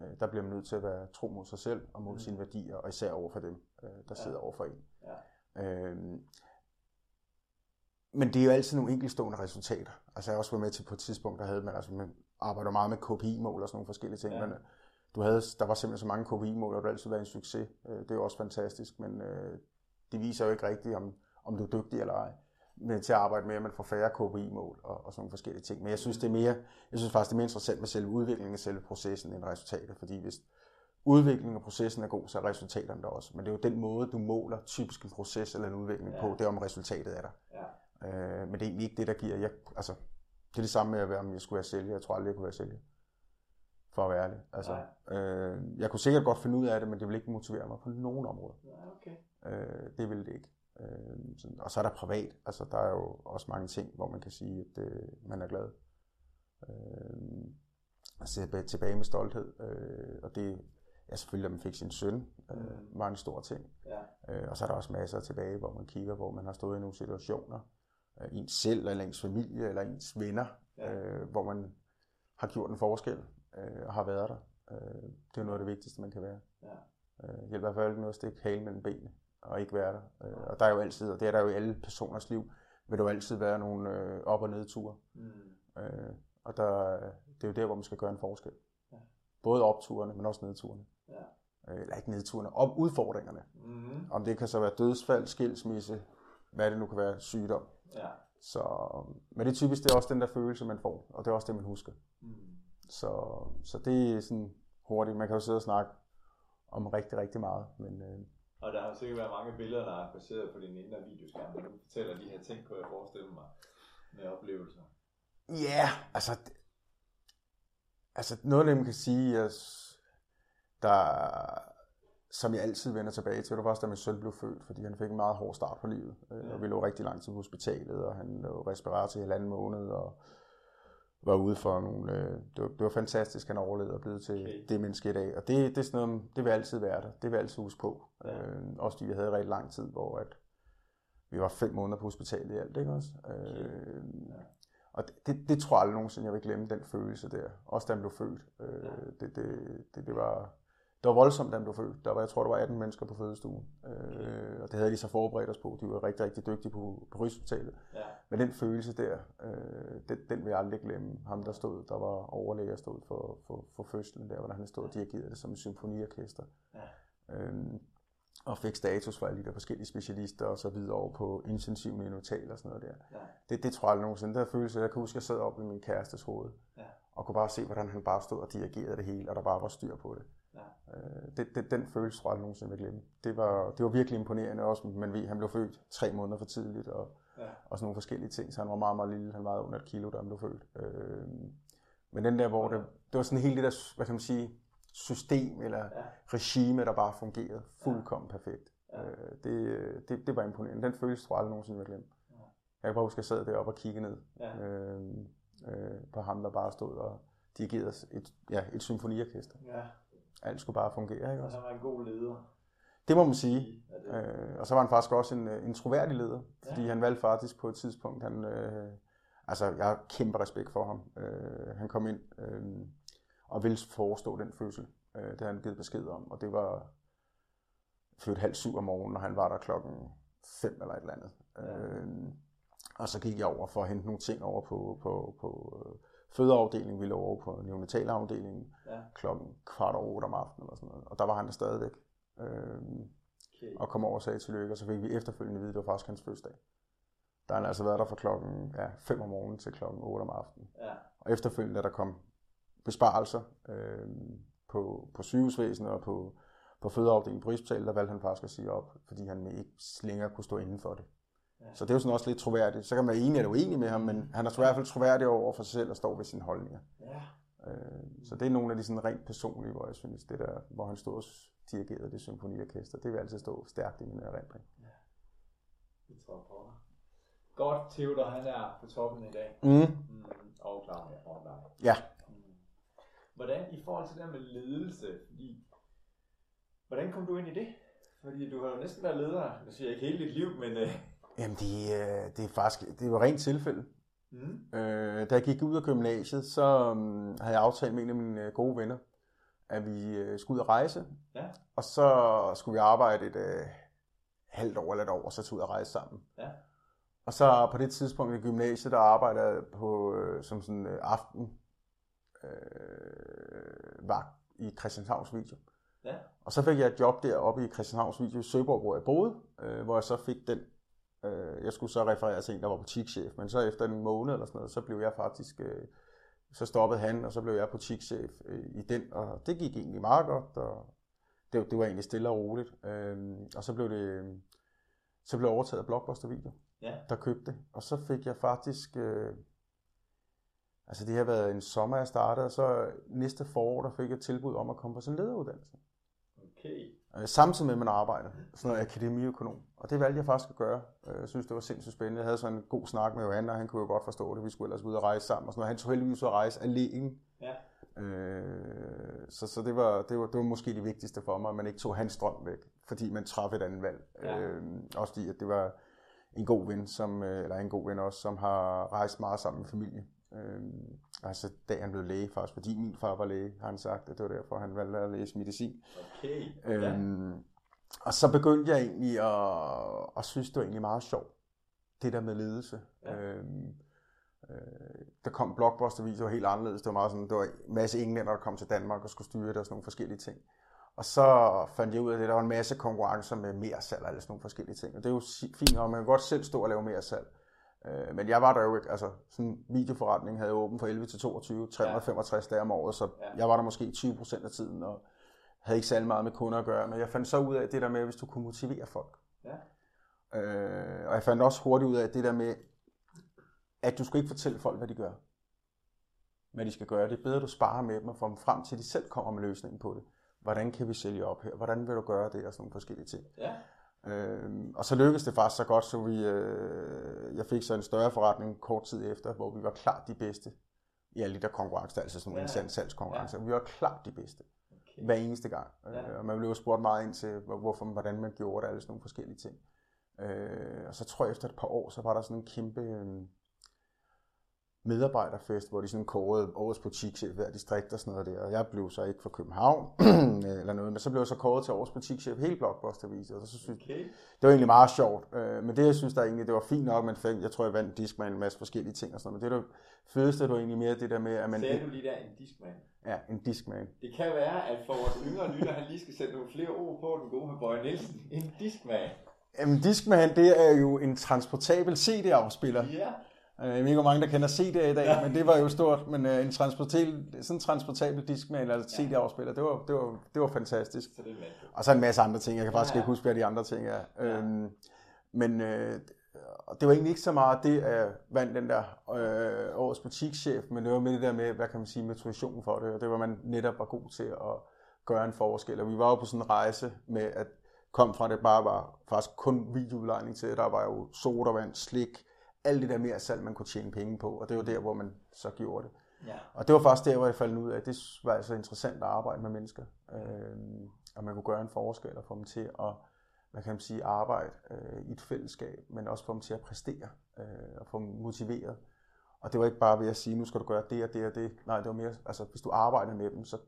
Øh, der bliver man nødt til at være tro mod sig selv og mod Mm. sine værdier, og især over for dem, øh, der Ja. sidder over for en. Ja. Øhm, men det er jo altid nogle enkeltstående resultater. Altså jeg har også været med til på et tidspunkt, der havde man, altså man arbejder meget med KPI-mål og sådan nogle forskellige ting, Ja. men øh, du havde, der var simpelthen så mange KPI-mål, og du har altid været en succes. Øh, Det er jo også fantastisk, men øh, det viser jo ikke rigtigt, om, om du er dygtig eller ej. Men til at arbejde med, at man får færre KPI-mål og, og sådan nogle forskellige ting. Men jeg synes, det er mere, jeg synes faktisk, det er mere interessant med selve udviklingen af selve processen end resultatet, fordi hvis udviklingen og processen er god, så er resultaterne der også. Men det er jo den måde, du måler typisk en proces eller en udvikling Ja. på, det er om resultatet er der. Ja. Øh, men det er egentlig ikke det, der giver... Jeg, altså, det er det samme med, at være, om jeg skulle være sælger. Jeg tror aldrig, jeg kunne være sælger. For at være ærlig. Altså, øh, jeg kunne sikkert godt finde ud af det, men det vil ikke motivere mig på nogen områder. Ja, okay. Øh, det vil det ikke. Øh, sådan, og så er der privat. Altså, der er jo også mange ting, hvor man kan sige, at øh, man er glad. Øh, se tilbage med stolthed. Øh, og det ja, selvfølgelig, at man fik sin søn, øh, Mm. var en stor ting. Ja. Øh, og så er der også masser tilbage, hvor man kigger, hvor man har stået i nogle situationer, øh, ens selv, eller ens familie, eller ens venner, Ja. øh, hvor man har gjort en forskel, øh, og har været der. Øh, det er noget af det vigtigste, man kan være. Ja. Øh, hjælper i hvert fald ikke noget at stikke halen mellem benene, og ikke være der. Øh, og der er jo altid, og det er der jo i alle personers liv, vil der jo altid være nogle øh, op- og nedture. Mm. Øh, og der, det er jo der, hvor man skal gøre en forskel. Ja. Både opturene, men også nedturene. Ja. Øh, eller ikke nedturene, op udfordringerne. Mm. Om det kan så være dødsfald, skilsmisse, hvad det nu kan være, sygdom. Ja. Så, men det er typisk det er også den der følelse, man får, og det er også det, man husker. Så, så det er sådan hurtigt. Man kan jo sidde og snakke om rigtig, rigtig meget, men øh, Og der har sikkert været mange billeder, der er baseret på din indre videoskærm, hvor du fortæller de her ting, kunne jeg forestille mig, med oplevelser. Ja, yeah, altså, altså noget af det, man kan sige, at der, som jeg altid vender tilbage til, det var også da min søn blev født, fordi han fik en meget hård start på livet. Øh, Ja. Og vi lå rigtig lang tid på hospitalet, og han lå respirator i halvanden måned, og var ude for nogle... Øh, det, var, det var fantastisk, han overlevede og blev til Okay. det menneske i dag. Og det, det er sådan noget, det vil altid være der. Det vil altid huske på. Ja. Øh, også fordi vi havde rigtig lang tid, hvor at vi var fem måneder på hospitalet i alt, ikke også? Øh, Ja. og det, det, det tror jeg aldrig nogensinde, jeg vil glemme, den følelse der. Også da han blev født. Øh, Ja. det, det, det, det, var, det var voldsomt, da blev født. Der var, jeg tror, der var 18 mennesker på fødestuen. Øh, og det havde de så forberedt os på. De var rigtig, rigtig dygtige på, på Rigshospitalet. Ja. Men den følelse der, øh, den, den vil jeg aldrig glemme. Ham, der stod, der var overlæge og stod for, for, for fødslen der, hvor han stod og dirigerede det som en symfoniorkester. Ja. Øhm, og fik status fra alle de der forskellige specialister og så videre over på intensiv neonatal og sådan noget der. Ja. Det, det tror jeg aldrig nogensinde. Den der følelse, jeg kan huske, at jeg sad oppe i min kærestes hoved, Ja. og kunne bare se, hvordan han bare stod og dirigerede det hele, og der bare var styr på det. Ja. Øh, det, det, den følelse tror jeg nogensinde vil glemme. Det var, det var virkelig imponerende også, men ved, han blev født tre måneder for tidligt, og, Ja. og sådan nogle forskellige ting, så han var meget, meget lille, han vejede under et kilo, da han blev født. Øh, men den der, hvor det, det var sådan hele det der, hvad kan man sige, system eller Ja. regime, der bare fungerede fuldkommen perfekt. Ja. Øh, det, det, det var imponerende. Den følelse tror jeg aldrig nogensinde vil glemme. Ja. Jeg kan bare huske, at jeg sad deroppe og kiggede ned Ja. øh, øh, på ham, der bare stod og dirigerede et, ja, et symfoniorkester. ja. Alt skulle bare fungere, ikke Og han var en god leder. Det må man sige. Ja, det, Øh, og så var han faktisk også en, øh, en troværdig leder, fordi Ja. han valgte faktisk på et tidspunkt, han, øh, altså jeg har kæmpe respekt for ham. Øh, han kom ind øh, og ville forestå den fødsel, øh, det havde han givet besked om, og det var født halv syv om morgenen, og han var der klokken fem eller et eller andet. Ja. Øh, og så gik jeg over for at hente nogle ting over på, på, på øh, fødeafdelingen, vi lå over på neonatalafdelingen ja. klokken kvart over otte om aftenen eller sådan noget, og der var han der stadigvæk. Øh, Okay. og kom over og sagde tillykke, og så fik vi efterfølgende at vide, at det var faktisk hans fødselsdag. Der har han altså været der fra klokken ja, 5 om morgenen til klokken 8 om aftenen. Ja. Og efterfølgende, da der kom besparelser øh, på, på sygehusvæsenet og på, på fødeafdelingen på Rigshospitalet, der valgte han faktisk at sige op, fordi han ikke længere kunne stå inden for det. Ja. Så det er jo sådan også lidt troværdigt. Så kan man være enig eller uenig med ham, men han er i hvert fald troværdig over for sig selv og står ved sine holdninger. Ja. Øh, så det er nogle af de sådan rent personlige, hvor jeg synes, det der, hvor han stod og dirigerede det symfoniorkester, det vil altid stå stærkt i min erindring. Det tror jeg på dig. Godt, Theodor, han er på toppen i dag. Mm. Mm. Og klar med online. Ja. Mm. Hvordan i forhold til det her med ledelse, fordi, hvordan kom du ind i det? Fordi du har jo næsten været leder, nu siger jeg ikke hele dit liv, men... Øh, Jamen, det, øh, det er faktisk, det var rent tilfælde. mm. Øh, da jeg gik ud af gymnasiet, så um, havde jeg aftalt med en af mine øh, gode venner, at vi øh, skulle ud og rejse. Ja. Og så skulle vi arbejde et øh, halvt år eller et år, og så tage ud og rejse sammen. Ja. Og så på det tidspunkt i gymnasiet, der arbejdede jeg på, øh, som sådan øh, aften øh, vagt i Christianshavns Video. Ja. Og så fik jeg et job deroppe i Christianshavns Video i Søborg, hvor jeg boede, øh, hvor jeg så fik den. Øh, jeg skulle så referere til en, der var butikschef, men så efter en måned eller sådan noget, så blev jeg faktisk, øh, så stoppede han, og så blev jeg butikschef øh, i den, og det gik egentlig meget godt, og det, det var egentlig stille og roligt. Øh, og så blev det, så blev jeg overtaget af Blockbuster Video, Ja. der købte det, og så fik jeg faktisk, øh, altså det har været en sommer, jeg startede, og så næste forår, der fik jeg et tilbud om at komme på sådan en lederuddannelse. Okay. Øh, samtidig med, at man arbejder, sådan noget akademiøkonom. Og det valgte jeg faktisk at gøre. Øh, Jeg synes, det var sindssygt spændende. Jeg havde sådan en god snak med Johan, og han kunne jo godt forstå det. Vi skulle ellers ud og rejse sammen og sådan noget. Han tog heldigvis ud at rejse alene. Ja. Øh, så så det, var, det, var, det var måske det vigtigste for mig, at man ikke tog hans drøm væk, fordi man traf et andet valg. Ja. Øh, også fordi, at det var en god ven, som, øh, eller en god ven også, som har rejst meget sammen med familie. Øh, altså, da han blev læge faktisk, fordi min far var læge, har han sagt, at det var derfor, han valgte at læse medicin. Okay. Ja. Øhm, og så begyndte jeg egentlig at, at synes, det var egentlig meget sjovt, det der med ledelse. Ja. Øhm, øh, der kom blockbustervideoer helt anderledes. Det var meget sådan, der var en masse englænder, der kom til Danmark og skulle styre det og sådan nogle forskellige ting. Og så fandt jeg ud af det, der var en masse konkurrencer med mere salg og sådan nogle forskellige ting. Og det er jo fint, og man kan godt selv stå og lave mere salg. Øh, men jeg var der jo ikke, altså sådan en videoforretning havde åben fra 11 til 22, 365 dage om året, så Ja. jeg var der måske 20% af tiden, og havde ikke særlig meget med kunder at gøre, men jeg fandt så ud af det der med, hvis du kunne motivere folk. Ja. Øh, og jeg fandt også hurtigt ud af det der med, at du skal ikke fortælle folk, hvad de gør. Hvad de skal gøre. Det er bedre, at du sparer med dem og får dem frem til, at de selv kommer med løsningen på det. Hvordan kan vi sælge op her? Hvordan vil du gøre det? Og sådan nogle forskellige ting. Ja. Øh, og så lykkedes det faktisk så godt, så vi, øh, jeg fik så en større forretning kort tid efter, hvor vi var klart de bedste i alle de der konkurrencer, altså sådan nogle Ja. ja. interne salgskonkurrencer. Vi var klart de bedste Okay. hver eneste gang. Ja. Øh, og man blev jo spurgt meget ind til, hvor- hvorfor, hvordan man gjorde det, alle sådan nogle forskellige ting. Øh, og så tror jeg efter et par år, så var der sådan en kæmpe øh, medarbejderfest, hvor de sådan kårede årets butikschef hver distrikt og sådan noget der. Og jeg blev så ikke fra København eller noget, men så blev jeg så kåret til årets butikschef hele Blockbuster-viset, og så synes Okay. det var egentlig meget sjovt. Øh, men det, jeg synes, der egentlig, det var fint nok, man fik, jeg tror, jeg vandt med en masse forskellige ting og sådan noget, men det, der fedeste, det var egentlig mere det der med, at man... Sagde du lige der en diskmand? Ja, en diskman. Det kan være, at for vores yngre lytter, han lige skal sætte nogle flere ord på den gode med Bøje Nielsen. En diskmand. Jamen, Discman, det er jo en transportabel CD-afspiller. Ja. Øh, Jeg ved ikke, hvor mange der kender CD i dag, ja. men det var jo stort. Men øh, en transportabel, sådan en transportabel Discman, altså CD-afspiller, det var, det, var, det var fantastisk. Så det med. Og så en masse andre ting. Jeg kan faktisk Ja. ikke huske, hvad de andre ting er. Ja. Øhm, men øh, det var egentlig ikke så meget det, at vandt den der øh, årets butikschef, men det var med det der med, hvad kan man sige, motivationen for det. Og det var man netop var god til at gøre en forskel. Og vi var jo på sådan en rejse med, at kom fra, det bare var faktisk kun videoudlejning til, der var jo sodavand, slik, alt det der mere salg, man kunne tjene penge på. Og det var der, hvor man så gjorde det. Ja. Og det var faktisk der, hvor jeg faldt ud af, at det var altså interessant at arbejde med mennesker. Øh, og man kunne gøre en forskel og få dem til at hvad kan man sige, arbejde øh, i et fællesskab, men også få dem til at præstere øh, og få dem motiveret. Og det var ikke bare ved at sige, nu skal du gøre det og det og det. Nej, det var mere, altså hvis du arbejder med dem, så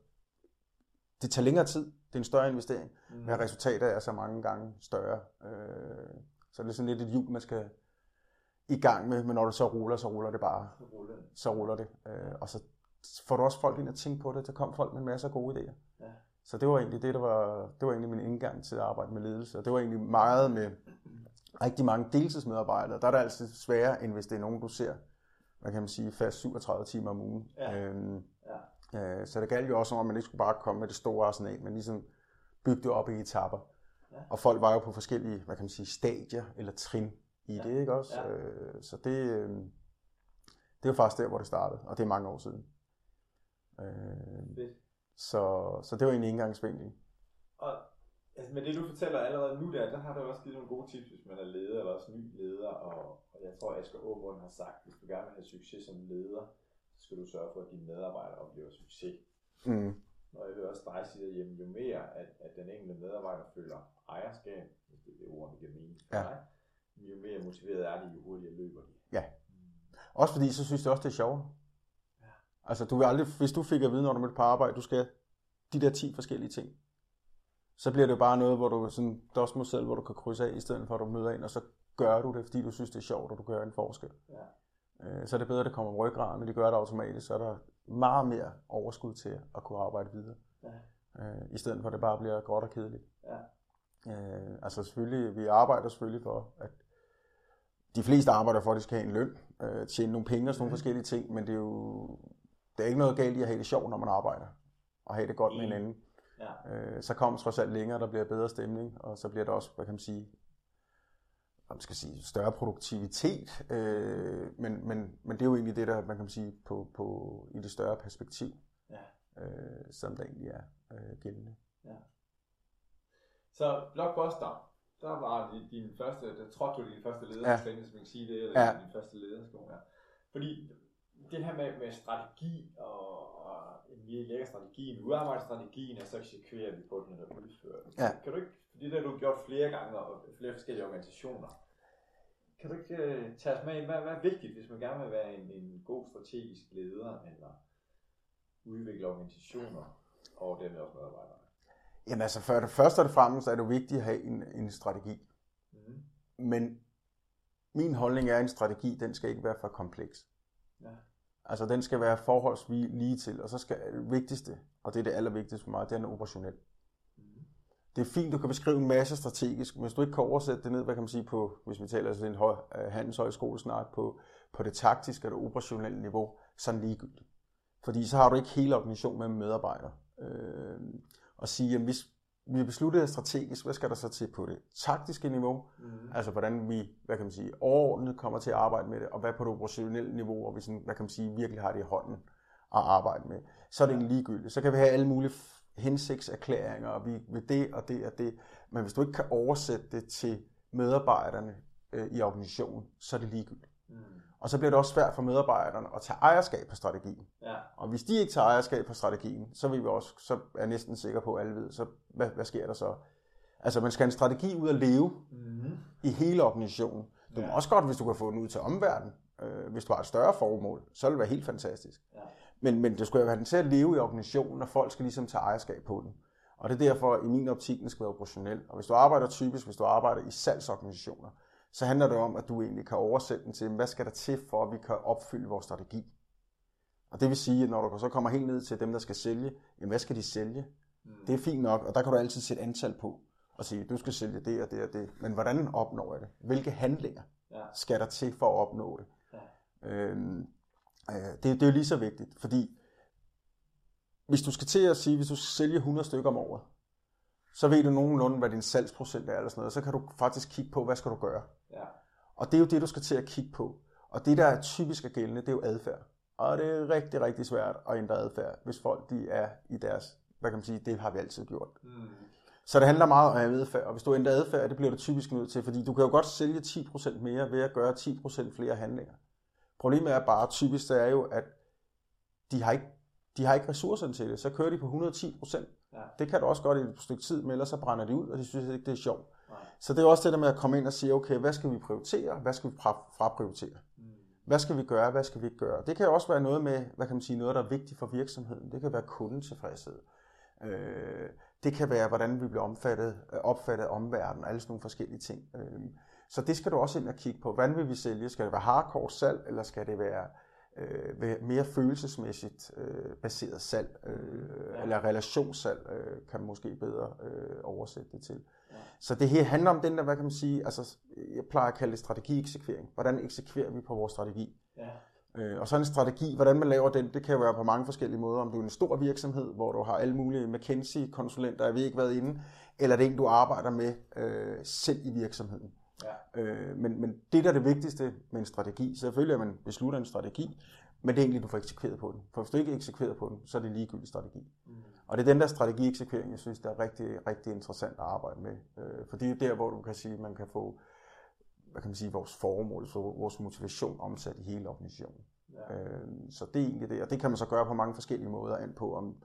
det tager længere tid. Det er en større investering, Mm. men resultatet er så mange gange større. Øh, så det er sådan lidt et hjul, man skal i gang med, men når du så ruller, så ruller det bare Så ruller den. så ruller det. Øh, og så får du også folk ind at tænke på det. Der kom folk med en masse af gode idéer. Ja. Så det var egentlig det, der var, det var egentlig min indgang til at arbejde med ledelse. Og det var egentlig meget med rigtig mange deltidsmedarbejdere. Der er det altid sværere, end hvis det er nogen, du ser, hvad kan man sige, fast 37 timer om ugen. Ja. Øhm, Ja. øh, så det galt jo også om, at man ikke skulle bare komme med det store arsenal, men ligesom bygge det op i etapper. Ja. Og folk var jo på forskellige, hvad kan man sige, stadier eller trin i Ja. det, ikke også? Ja. Øh, så det, øh, det var faktisk der, hvor det startede, og det er mange år siden. Øh, Fedt. så, så det var egentlig indgangsvinkel. Og altså med det, du fortæller allerede nu der, der har du også givet nogle gode tips, hvis man er leder eller også ny leder. Og, og jeg tror, Asger Aumund har sagt, hvis du gerne vil have succes som leder, så skal du sørge for, at dine medarbejdere oplever succes. Mm. Og jeg hører også dig sige, at jamen, jo mere, at, at den enkelte medarbejder føler ejerskab, hvis det er det ord, der giver mening for Ja. dig, jo mere motiveret er de, jo hurtigere løber de. Ja. Også fordi, så synes jeg også, det er sjovt. Ja. Altså, du vil aldrig, hvis du fik at vide, når du mødte på arbejde, du skal de der 10 forskellige ting, så bliver det jo bare noget, hvor du sådan dosmo selv, hvor du kan krydse af, i stedet for at du møder ind, og så gør du det, fordi du synes, det er sjovt, og du gør en forskel. Ja. Øh, Så er det bedre, at det kommer om ryggraden, når de gør det automatisk, så er der meget mere overskud til at kunne arbejde videre. Ja. Øh, I stedet for, at det bare bliver gråt og kedeligt. Ja. Øh, altså selvfølgelig, vi arbejder selvfølgelig for, at de fleste arbejder for, at de skal have en løn, øh, tjene nogle penge og sådan nogle Mhm. forskellige ting, men det er jo det er ikke noget galt i at have det sjovt, når man arbejder, og have det godt med Enig. hinanden. Ja. Øh, så kommer trods alt længere, der bliver bedre stemning, og så bliver der også, hvad kan man sige, man skal sige, større produktivitet, øh, men, men, men det er jo egentlig det, der, man kan sige, på, på, i det større perspektiv, Ja. øh, som der egentlig er øh, gældende. Så Blockbuster, der var det din første, der trådte du din første ledertræning, hvis man kan sige det, eller Ja. din første ledersko. Ja. Fordi det her med, med strategi og, og en vi lægger strategien, udarbejder strategien, og så eksekverer vi på den, eller udfører den. Ja. Kan du ikke, fordi det har du gjort flere gange, og flere forskellige organisationer, kan du ikke uh, tage os med i, hvad, hvad er vigtigt, hvis man gerne vil være en, en god strategisk leder, eller udvikle organisationer, og dermed også medarbejdere? Jamen altså, for det første og det fremmeste er det vigtigt at have en, en strategi. Mm-hmm. Men min holdning er, at en strategi, den skal ikke være for kompleks. Ja. Altså, den skal være forholdsvis lige til, og så skal det vigtigste, og det er det allervigtigste for mig, det er den operationel. Mm-hmm. Det er fint, du kan beskrive en masse strategisk, men hvis du ikke kan oversætte det ned, hvad kan man sige, på, hvis vi taler sådan en høj, uh, handelshøjskolesnak, på, på det taktiske og det operationelle niveau, så er den ligegyldig. Fordi så har du ikke hele organisationen med medarbejdere. Øh, og sige, at hvis vi har besluttet strategisk, hvad skal der så til på det taktiske niveau? Mm-hmm. Altså hvordan vi, hvad kan man sige, overordnet kommer til at arbejde med det, og hvad på det operationelle niveau, og vi sådan, hvad kan man sige, virkelig har det i hånden at arbejde med. Så er det egentlig ligegyldigt. Så kan vi have alle mulige hensigtserklæringer, og vi vil det og det og det. Men hvis du ikke kan oversætte det til medarbejderne øh, i organisationen, så er det ligegyldigt. Mm. Og så bliver det også svært for medarbejderne at tage ejerskab på strategien. Ja. Og hvis de ikke tager ejerskab på strategien, så vil vi også, så er jeg næsten sikker på, at alle ved, så hvad, hvad sker der så? Altså man skal have en strategi ud at leve Mm-hmm. i hele organisationen. Du må Ja. også godt, hvis du kan få den ud til omverdenen, øh, hvis du har et større formål, så vil det være helt fantastisk. Ja. Men, men det skal jo have den til at leve i organisationen, og folk skal ligesom tage ejerskab på den. Og det er derfor, i min optik, den skal være operationel. Og hvis du arbejder typisk, hvis du arbejder i salgsorganisationer, så handler det om, at du egentlig kan oversætte den til, hvad skal der til, for at vi kan opfylde vores strategi. Og det vil sige, at når du så kommer helt ned til dem, der skal sælge, jamen hvad skal de sælge? Mm. Det er fint nok, og der kan du altid sætte antal på og sige, du skal sælge det og det og det. Men hvordan opnår jeg det? Hvilke handlinger Ja. skal der til for at opnå det? Ja. Øhm, øh, det, det er jo lige så vigtigt, fordi hvis du skal til at sige, hvis du skal sælge 100 stykker om året, så ved du nogenlunde, hvad din salgsprocent er, eller sådan noget, så kan du faktisk kigge på, hvad skal du gøre. Ja. Og det er jo det, du skal til at kigge på. Og det, der er typisk er gældende, det er jo adfærd. Og det er rigtig, rigtig svært at ændre adfærd, hvis folk de er i deres, hvad kan man sige, det har vi altid gjort. Mm. Så det handler meget om adfærd, og hvis du ændrer adfærd, det bliver du typisk nødt til, fordi du kan jo godt sælge 10% mere ved at gøre 10% flere handlinger. Problemet er bare, typisk det er jo, at de har ikke, de har ikke ressourcerne til det. Så kører de på 110%. Ja. Det kan du også godt i et stykke tid, men ellers så brænder de ud, og de synes ikke, det er sjovt. Nej. Så det er også det der med at komme ind og sige, okay, hvad skal vi prioritere, hvad skal vi fra- fraprioritere? Mm. Hvad skal vi gøre, hvad skal vi ikke gøre? Det kan også være noget med, hvad kan man sige, noget, der er vigtigt for virksomheden. Det kan være kundetilfredshed. Øh, det kan være, hvordan vi bliver omfattet, øh, opfattet af omverdenen, alle sådan nogle forskellige ting. Øh, så det skal du også ind og kigge på. Hvordan vil vi sælge? Skal det være hardcore salg, eller skal det være øh, være mere følelsesmæssigt øh, baseret salg, øh, Ja. eller relationssalg, øh, kan man måske bedre øh, oversætte det til. Ja. Så det her handler om den der, hvad kan man sige, altså jeg plejer at kalde det strategieksekvering. Hvordan eksekverer vi på vores strategi? Ja. Øh, og så en strategi, hvordan man laver den, det kan jo være på mange forskellige måder. Om du er en stor virksomhed, hvor du har alle mulige McKinsey-konsulenter, jeg ved ikke hvad inde, eller det er en, du arbejder med øh, selv i virksomheden. Ja. Øh, men, men det, der er det vigtigste med en strategi, selvfølgelig at man beslutter en strategi, men det er egentlig, du får eksekveret på den. For hvis du ikke er eksekveret på den, så er det ligegyldig strategi. Mm. Og det er den der strategieksekvering, jeg synes, der er rigtig, rigtig interessant at arbejde med. Øh, for det er der, hvor du kan sige, at man kan få hvad kan man sige, vores formål, så vores motivation omsat i hele organisationen. Ja. Øh, så det er egentlig det, og det kan man så gøre på mange forskellige måder, an på om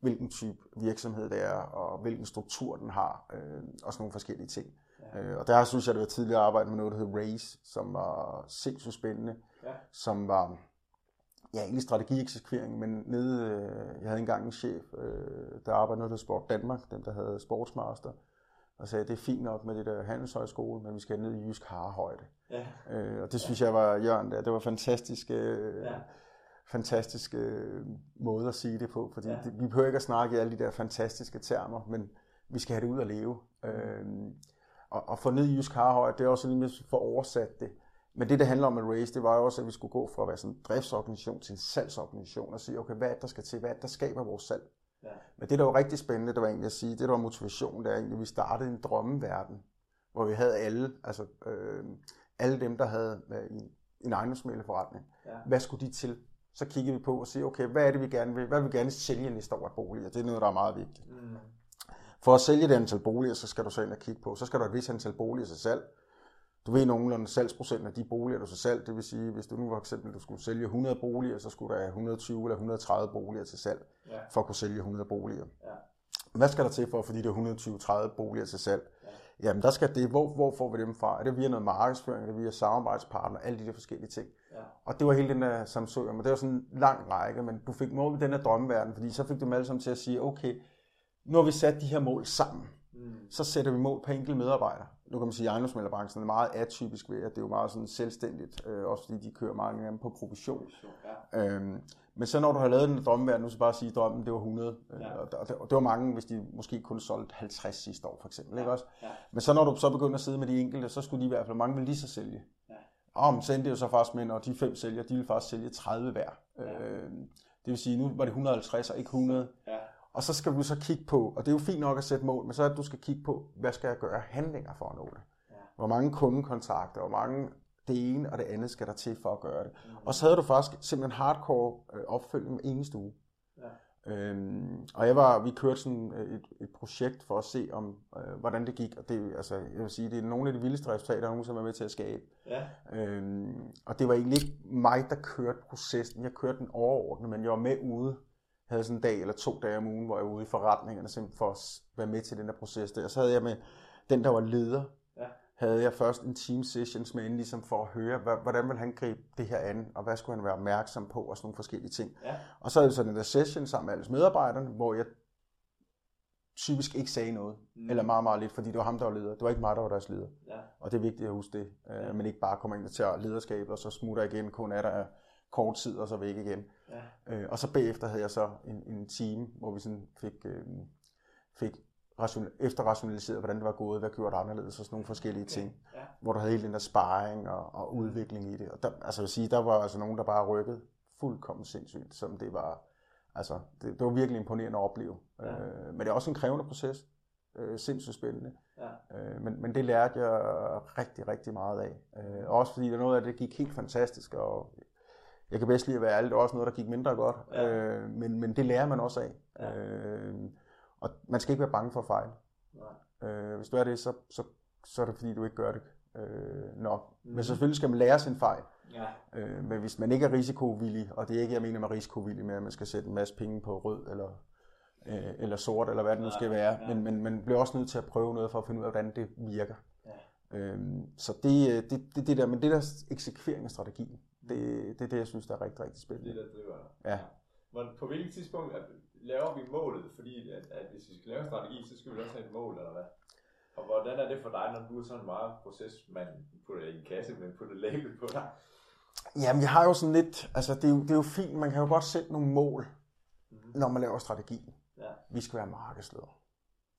hvilken type virksomhed det er, og hvilken struktur den har, øh, og sådan nogle forskellige ting. Ja. Øh, og der synes jeg, det var tidligere arbejde med noget, der hed RACE, som var sindssygt spændende, Ja. som var ja, egentlig strategieksekvering, men nede, øh, jeg havde engang en chef, øh, der arbejdede noget, der Sport Danmark, dem der havde Sportsmaster, og sagde, det er fint nok med det der handelshøjskole, men vi skal ned i Jysk Harehøjde. Ja. Øh, og det synes jeg var, Jørgen, der, det var fantastisk, øh, Ja. fantastisk øh, måde at sige det på, fordi Ja. ja. det, vi behøver ikke at snakke i alle de der fantastiske termer, men vi skal have det ud at leve. Øh, og, og få ned i Jysk Harehøjde, det er også lige for oversat det. Men det, der handler om at race, det var jo også, at vi skulle gå fra at være sådan en driftsorganisation til en salgsorganisation og sige, okay, hvad er det, der skal til? Hvad er det, der skaber vores salg? Ja. Men det, der var rigtig spændende, det var egentlig at sige, det, der var motivation, det er egentlig, at vi startede en drømmeverden, hvor vi havde alle, altså øh, alle dem, der havde øh, en, en ejendomsmældeforretning. Ja. Hvad skulle de til? Så kiggede vi på og sige, okay, hvad er det, vi gerne vil? Hvad vil vi gerne sælge næste år af boliger? Det er noget, der er meget vigtigt. Mm. For at sælge det antal boliger, så skal du så ind og kigge på, så skal der et vis antal boliger til salg. du ved nogenlunde salgsprocent af de boliger, du så salg. Det vil sige, hvis du nu for eksempel du skulle sælge 100 boliger, så skulle der 120 eller 130 boliger til salg, Ja. for at kunne sælge 100 boliger. Ja. Hvad skal der til for, fordi det er 120-30 boliger til salg? Jamen, der skal det, hvor, hvor får vi dem fra? Er det via noget markedsføring? Er det via samarbejdspartner? Alle de der forskellige ting. Ja. Og det var hele den der Samsung, men det var sådan en lang række, men du fik mål i den her drømmeverden, fordi så fik du dem alle sammen til at sige, okay, nu har vi sat de her mål sammen, Mm. så sætter vi mål på enkelte medarbejdere. Nu kan man sige, at ejendomsmælderbranchen er meget atypisk ved, at det er jo meget sådan selvstændigt, øh, også fordi de kører mange af dem på provision. Ja. Øhm, men så når du har lavet den drømmeverden, nu skal bare sige, at drømmen det var 100, øh, Ja. og, og, det, og det var mange, hvis de måske kun solgte 50 sidste år for eksempel, ikke også? Ja. Men så når du så begynder at sidde med de enkelte, så skulle de i hvert fald, mange vil lige så sælge. Ja. Og endte det jo så faktisk med, når de fem sælger, de vil faktisk sælge 30 hver. Ja. Øh, det vil sige, nu var det 150 og ikke 100. Ja. Og så skal du så kigge på, og det er jo fint nok at sætte mål, men så er det, du skal kigge på, hvad skal jeg gøre handlinger for at nå det? Ja. Hvor mange kundekontakter, hvor mange det ene og det andet skal der til for at gøre det. Mm. Og så havde du faktisk simpelthen hardcore øh, opfølgning med eneste uge. Ja. Øhm, og jeg var, vi kørte sådan øh, et, et projekt for at se, om øh, hvordan det gik. Og det, altså, jeg vil sige, det er nogle af de vildeste resultater, der nogensinde er med til at skabe. Ja. Øhm, og det var egentlig ikke mig, der kørte processen. Jeg kørte den overordnet, men jeg var med ude. Havde sådan en dag eller to dage om ugen, hvor jeg var ude i forretningerne, simpelthen for at være med til den der proces der. Så havde jeg med den, der var leder, Ja. havde jeg først en team sessions med hende, ligesom for at høre, hvordan vil han gribe det her an, og hvad skulle han være opmærksom på, og sådan nogle forskellige ting. Ja. Og så havde vi sådan en der session sammen med alle medarbejderne, hvor jeg typisk ikke sagde noget, Mm. eller meget, meget lidt, fordi det var ham, der var leder. Det var ikke mig, der var deres leder. Ja. Og det er vigtigt at huske det, Ja. øh, men ikke bare kommer ind og tager lederskab, og så smutter igen, kun er der kort tid, og så væk igen. Ja. Øh, og så bagefter havde jeg så en, en team, hvor vi sådan fik, øh, fik ration, efterrationaliseret, hvordan det var gået, hvad gjort anderledes, og sådan nogle forskellige Okay. ting, Ja. hvor der havde hele den der sparring og, og udvikling i det. Og der, altså jeg vil sige, der var altså nogen, der bare rykkede fuldkommen sindssygt, som det var, altså det, det var virkelig imponerende at opleve. Ja. Øh, men det er også en krævende proces, øh, sindssygt spændende. Ja. Øh, men, men det lærte jeg rigtig, rigtig meget af. Øh, også fordi der noget af det gik helt fantastisk, og jeg kan bedst lide at være ærlig, der var også noget, der gik mindre godt. Ja. Øh, men, men det lærer man også af. Ja. Øh, og man skal ikke være bange for at fejle. Nej. Øh, hvis du er det, så, så, så er det fordi, du ikke gør det øh, nok. Mm. Mhm. Men selvfølgelig skal man lære sin fejl. Ja. Øh, men hvis man ikke er risikovillig, og det er ikke, jeg mener med risikovillig med, at man skal sætte en masse penge på rød eller, øh, eller sort, eller hvad det nu skal være, ja. men, men man bliver også nødt til at prøve noget for at finde ud af, hvordan det virker. Ja. Øhm, så det, øh, det, det, det der, men det der eksekvering af strategien, det, det er det, jeg synes, der er rigtig, rigtig Det spændende. er det, der driver dig. Ja. Men på hvilket tidspunkt laver vi målet? Fordi at, at hvis vi skal lave en strategi, så skal vi også have et mål, eller hvad? Og hvordan er det for dig, når du er sådan meget proces, man putter i en kasse, men putter label på dig? Jamen, jeg har jo sådan lidt, altså det er, jo, det er jo fint, man kan jo godt sætte nogle mål, Mhm. når man laver strategi. Ja. Vi skal være markedsleder,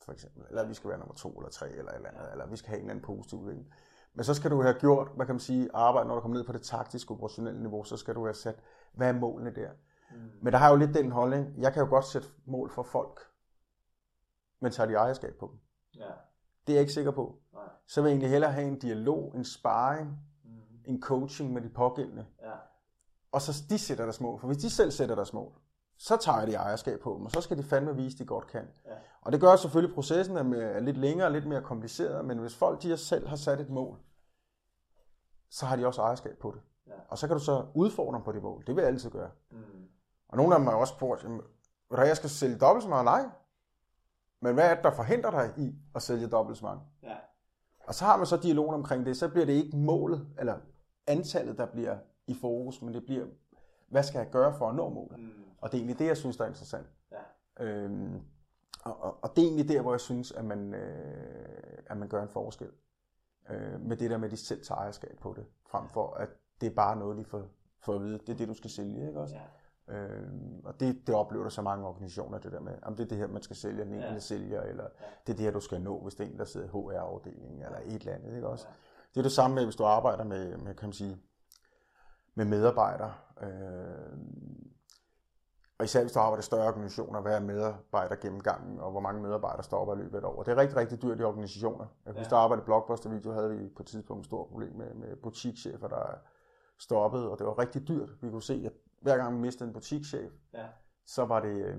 for eksempel. Eller vi skal være nummer to eller tre, eller eller andet. Eller vi skal have en eller anden positiv udvikling. Men så skal du have gjort, hvad kan man sige, arbejde, når du kommer ned på det taktiske, operationelle niveau, så skal du have sat, hvad er målene der? Mm. Men der har jo lidt den holdning, jeg kan jo godt sætte mål for folk, men tager de ejerskab på dem? Ja. Det er jeg ikke sikker på. Nej. Så vil jeg egentlig hellere have en dialog, en sparring, Mm. en coaching med de pågældende. Ja. Og så de sætter deres mål. For hvis de selv sætter deres mål, så tager de ejerskab på dem, og så skal de fandme vise, at de godt kan. Ja. Og det gør selvfølgelig, at processen er, med, er lidt længere og lidt mere kompliceret, men hvis folk de selv har sat et mål, så har de også ejerskab på det. Ja. Og så kan du så udfordre dem på det mål. Det vil jeg altid gøre. Mm. Og nogle af dem har også spurgt, hvad, jeg skal sælge dobbelt så meget? Nej. Men hvad er det, der forhindrer dig i at sælge dobbelt så meget? Ja. Og så har man så dialogen omkring det, så bliver det ikke målet, eller antallet, der bliver i fokus, men det bliver, hvad skal jeg gøre for at nå målet? Mm. Og det er egentlig det, jeg synes, der er interessant. Ja. Øhm, og, og, og det er egentlig der, hvor jeg synes, at man, øh, at man gør en forskel. Øh, med det der med, at de selv tager ejerskab på det, frem for at det er bare noget, de får, får at vide, det er det, du skal sælge, ikke også? Ja. Øhm, og det, det oplever der så mange organisationer, det der med, om det er det her, man skal sælge, den enkelte Ja. ja. sælger, eller det er det her, du skal nå, hvis det er en, der sidder i HR-afdelingen, eller et eller andet, ikke også? Ja. Det er det samme med, hvis du arbejder med, med kan man sige, med medarbejdere. Øh, og især hvis du arbejder i større organisationer, hvad er medarbejder gennemgangen, og hvor mange medarbejdere stopper i løbet af et år. Det er rigtig, rigtig dyrt i organisationer. Jeg husker, Ja. ja. arbejde i Blockbuster Video, havde vi på et tidspunkt et stort problem med, med butikschefer, der stoppede, og det var rigtig dyrt. Vi kunne se, at hver gang vi mistede en butikschef, Ja. så var det, øh,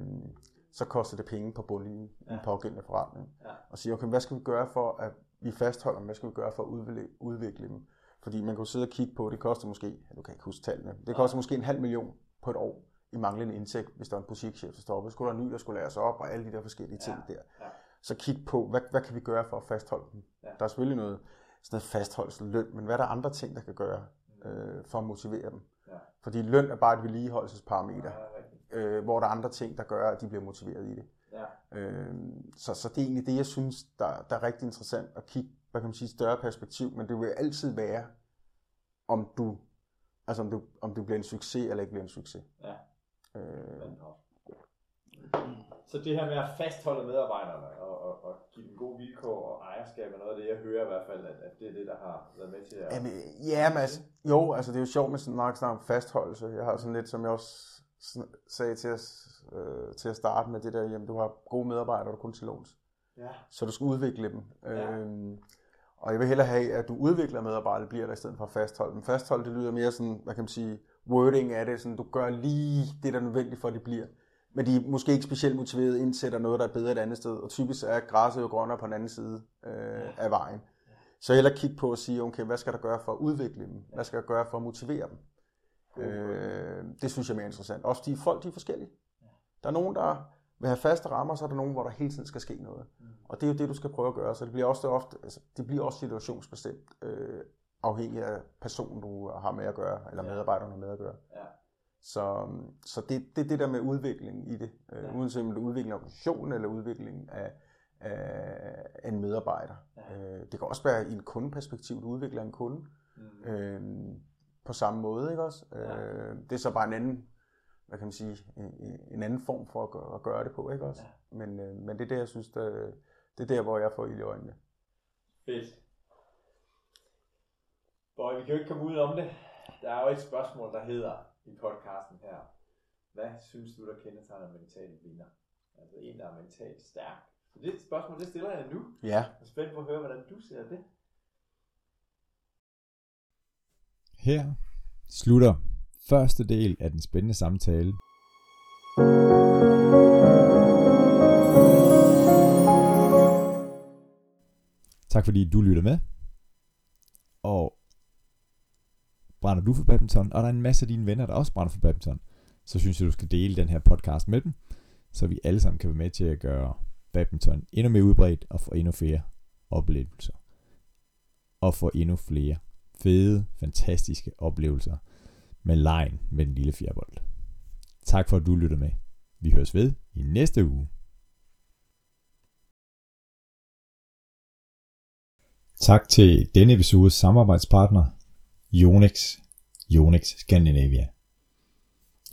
så kostede det penge på bundlinjen i Ja. en pågældende forretning. Ja. Og sige, okay, hvad skal vi gøre for at vi fastholder dem, hvad skal vi gøre for at udvikle, udvikle dem. Fordi man kan jo sidde og kigge på, det koster måske, du kan ikke huske tallene, det koster måske en halv million på et år i manglende indtægt, hvis der er en butikschef, der stopper. Så skulle der en ny, der skulle lære sig op, og alle de der forskellige ting Ja, der. ja. Så kig på, hvad, hvad kan vi gøre for at fastholde dem? Ja. Der er selvfølgelig noget, sådan noget fastholdelse, løn, men hvad er der andre ting, der kan gøre øh, for at motivere dem? Ja. Fordi løn er bare et vedligeholdelsesparameter, Ja, øh, hvor der er andre ting, der gør, at de bliver motiveret i det. Ja. Øh, så, så det er egentlig det, jeg synes, der, der er rigtig interessant at kigge, hvad kan man sige, større perspektiv, men det vil altid være, om du, altså om du, om du bliver en succes eller ikke bliver en succes. Ja. Øh. Så det her med at fastholde medarbejderne og, og, og give dem gode vilkår og ejerskab er noget af det, jeg hører i hvert fald, at, at det er det, der har været med til at... Jamen, ja, men altså, jo, altså det er jo sjovt med sådan nok snart fastholdelse. Jeg har sådan lidt, som jeg også sagde til at, øh, til at starte med det der, jamen du har gode medarbejdere, du kun til låns. Ja. Så du skal udvikle dem. Ja. Øhm, og jeg vil hellere have, at du udvikler medarbejdere, bliver der i stedet for at fastholde dem. Fastholde, det lyder mere sådan, hvad kan man sige, wording af det, sådan, du gør lige det, der er nødvendigt for, at de bliver. Men de er måske ikke specielt motiveret, indsætter noget, der er bedre et andet sted. Og typisk er græsset jo grønnere på den anden side øh, af vejen. Så hellere kigge på at sige, okay, hvad skal der gøre for at udvikle dem? Hvad skal der gøre for at motivere dem? Øh, det synes jeg er mere interessant. Også fordi folk de er forskellige. Der er nogen, der vil have faste rammer, så er der nogen, hvor der hele tiden skal ske noget. Og det er jo det, du skal prøve at gøre. Så det bliver også, ofte, altså, det bliver også situationsbestemt, øh, afhængig af personen, du har med at gøre, eller Ja. medarbejderen har med at gøre. Ja. Så, så det, det er det der med udvikling i det. Øh, Ja. Uanset om det er udvikling af organisationen, eller udvikling af, af en medarbejder. Ja. Øh, det kan også være i en kundeperspektiv, du udvikler en kunde Mm. øh, på samme måde, ikke også? Ja. Øh, det er så bare en anden, hvad kan man sige, en, en anden form for at gøre, at gøre det på, ikke også? Ja. Men, øh, men det er det, jeg synes, det, det er der, hvor jeg får ild i øjnene. Fedt. Boy, vi kan jo ikke komme ud om det. Der er jo et spørgsmål, der hedder i podcasten her. Hvad synes du, der kendetegner mentale vinder? Altså en, der er mentalt stærk. Så det spørgsmål, det stiller jeg nu. Ja, Jeg er spændt på at høre, hvordan du ser det. Her slutter første del af den spændende samtale. Tak fordi du lytter med. Og brænder du for badminton, og der er en masse af dine venner, der også brænder for badminton, så synes jeg, du skal dele den her podcast med dem, så vi alle sammen kan være med til at gøre badminton endnu mere udbredt og få endnu flere oplevelser. Og få endnu flere fede, fantastiske oplevelser med lejen med den lille fjerbold. Tak for at du lytter med. Vi høres ved i næste uge. Tak til denne episodes samarbejdspartner, Yonex, Yonex Scandinavia.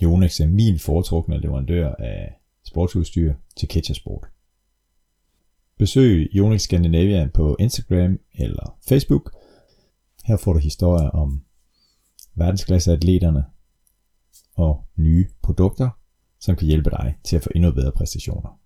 Yonex er min foretrukne leverandør af sportsudstyr til Ketchersport. Besøg Yonex Scandinavia på Instagram eller Facebook. Her får du historier om verdensklasseatleterne og nye produkter, som kan hjælpe dig til at få endnu bedre præstationer.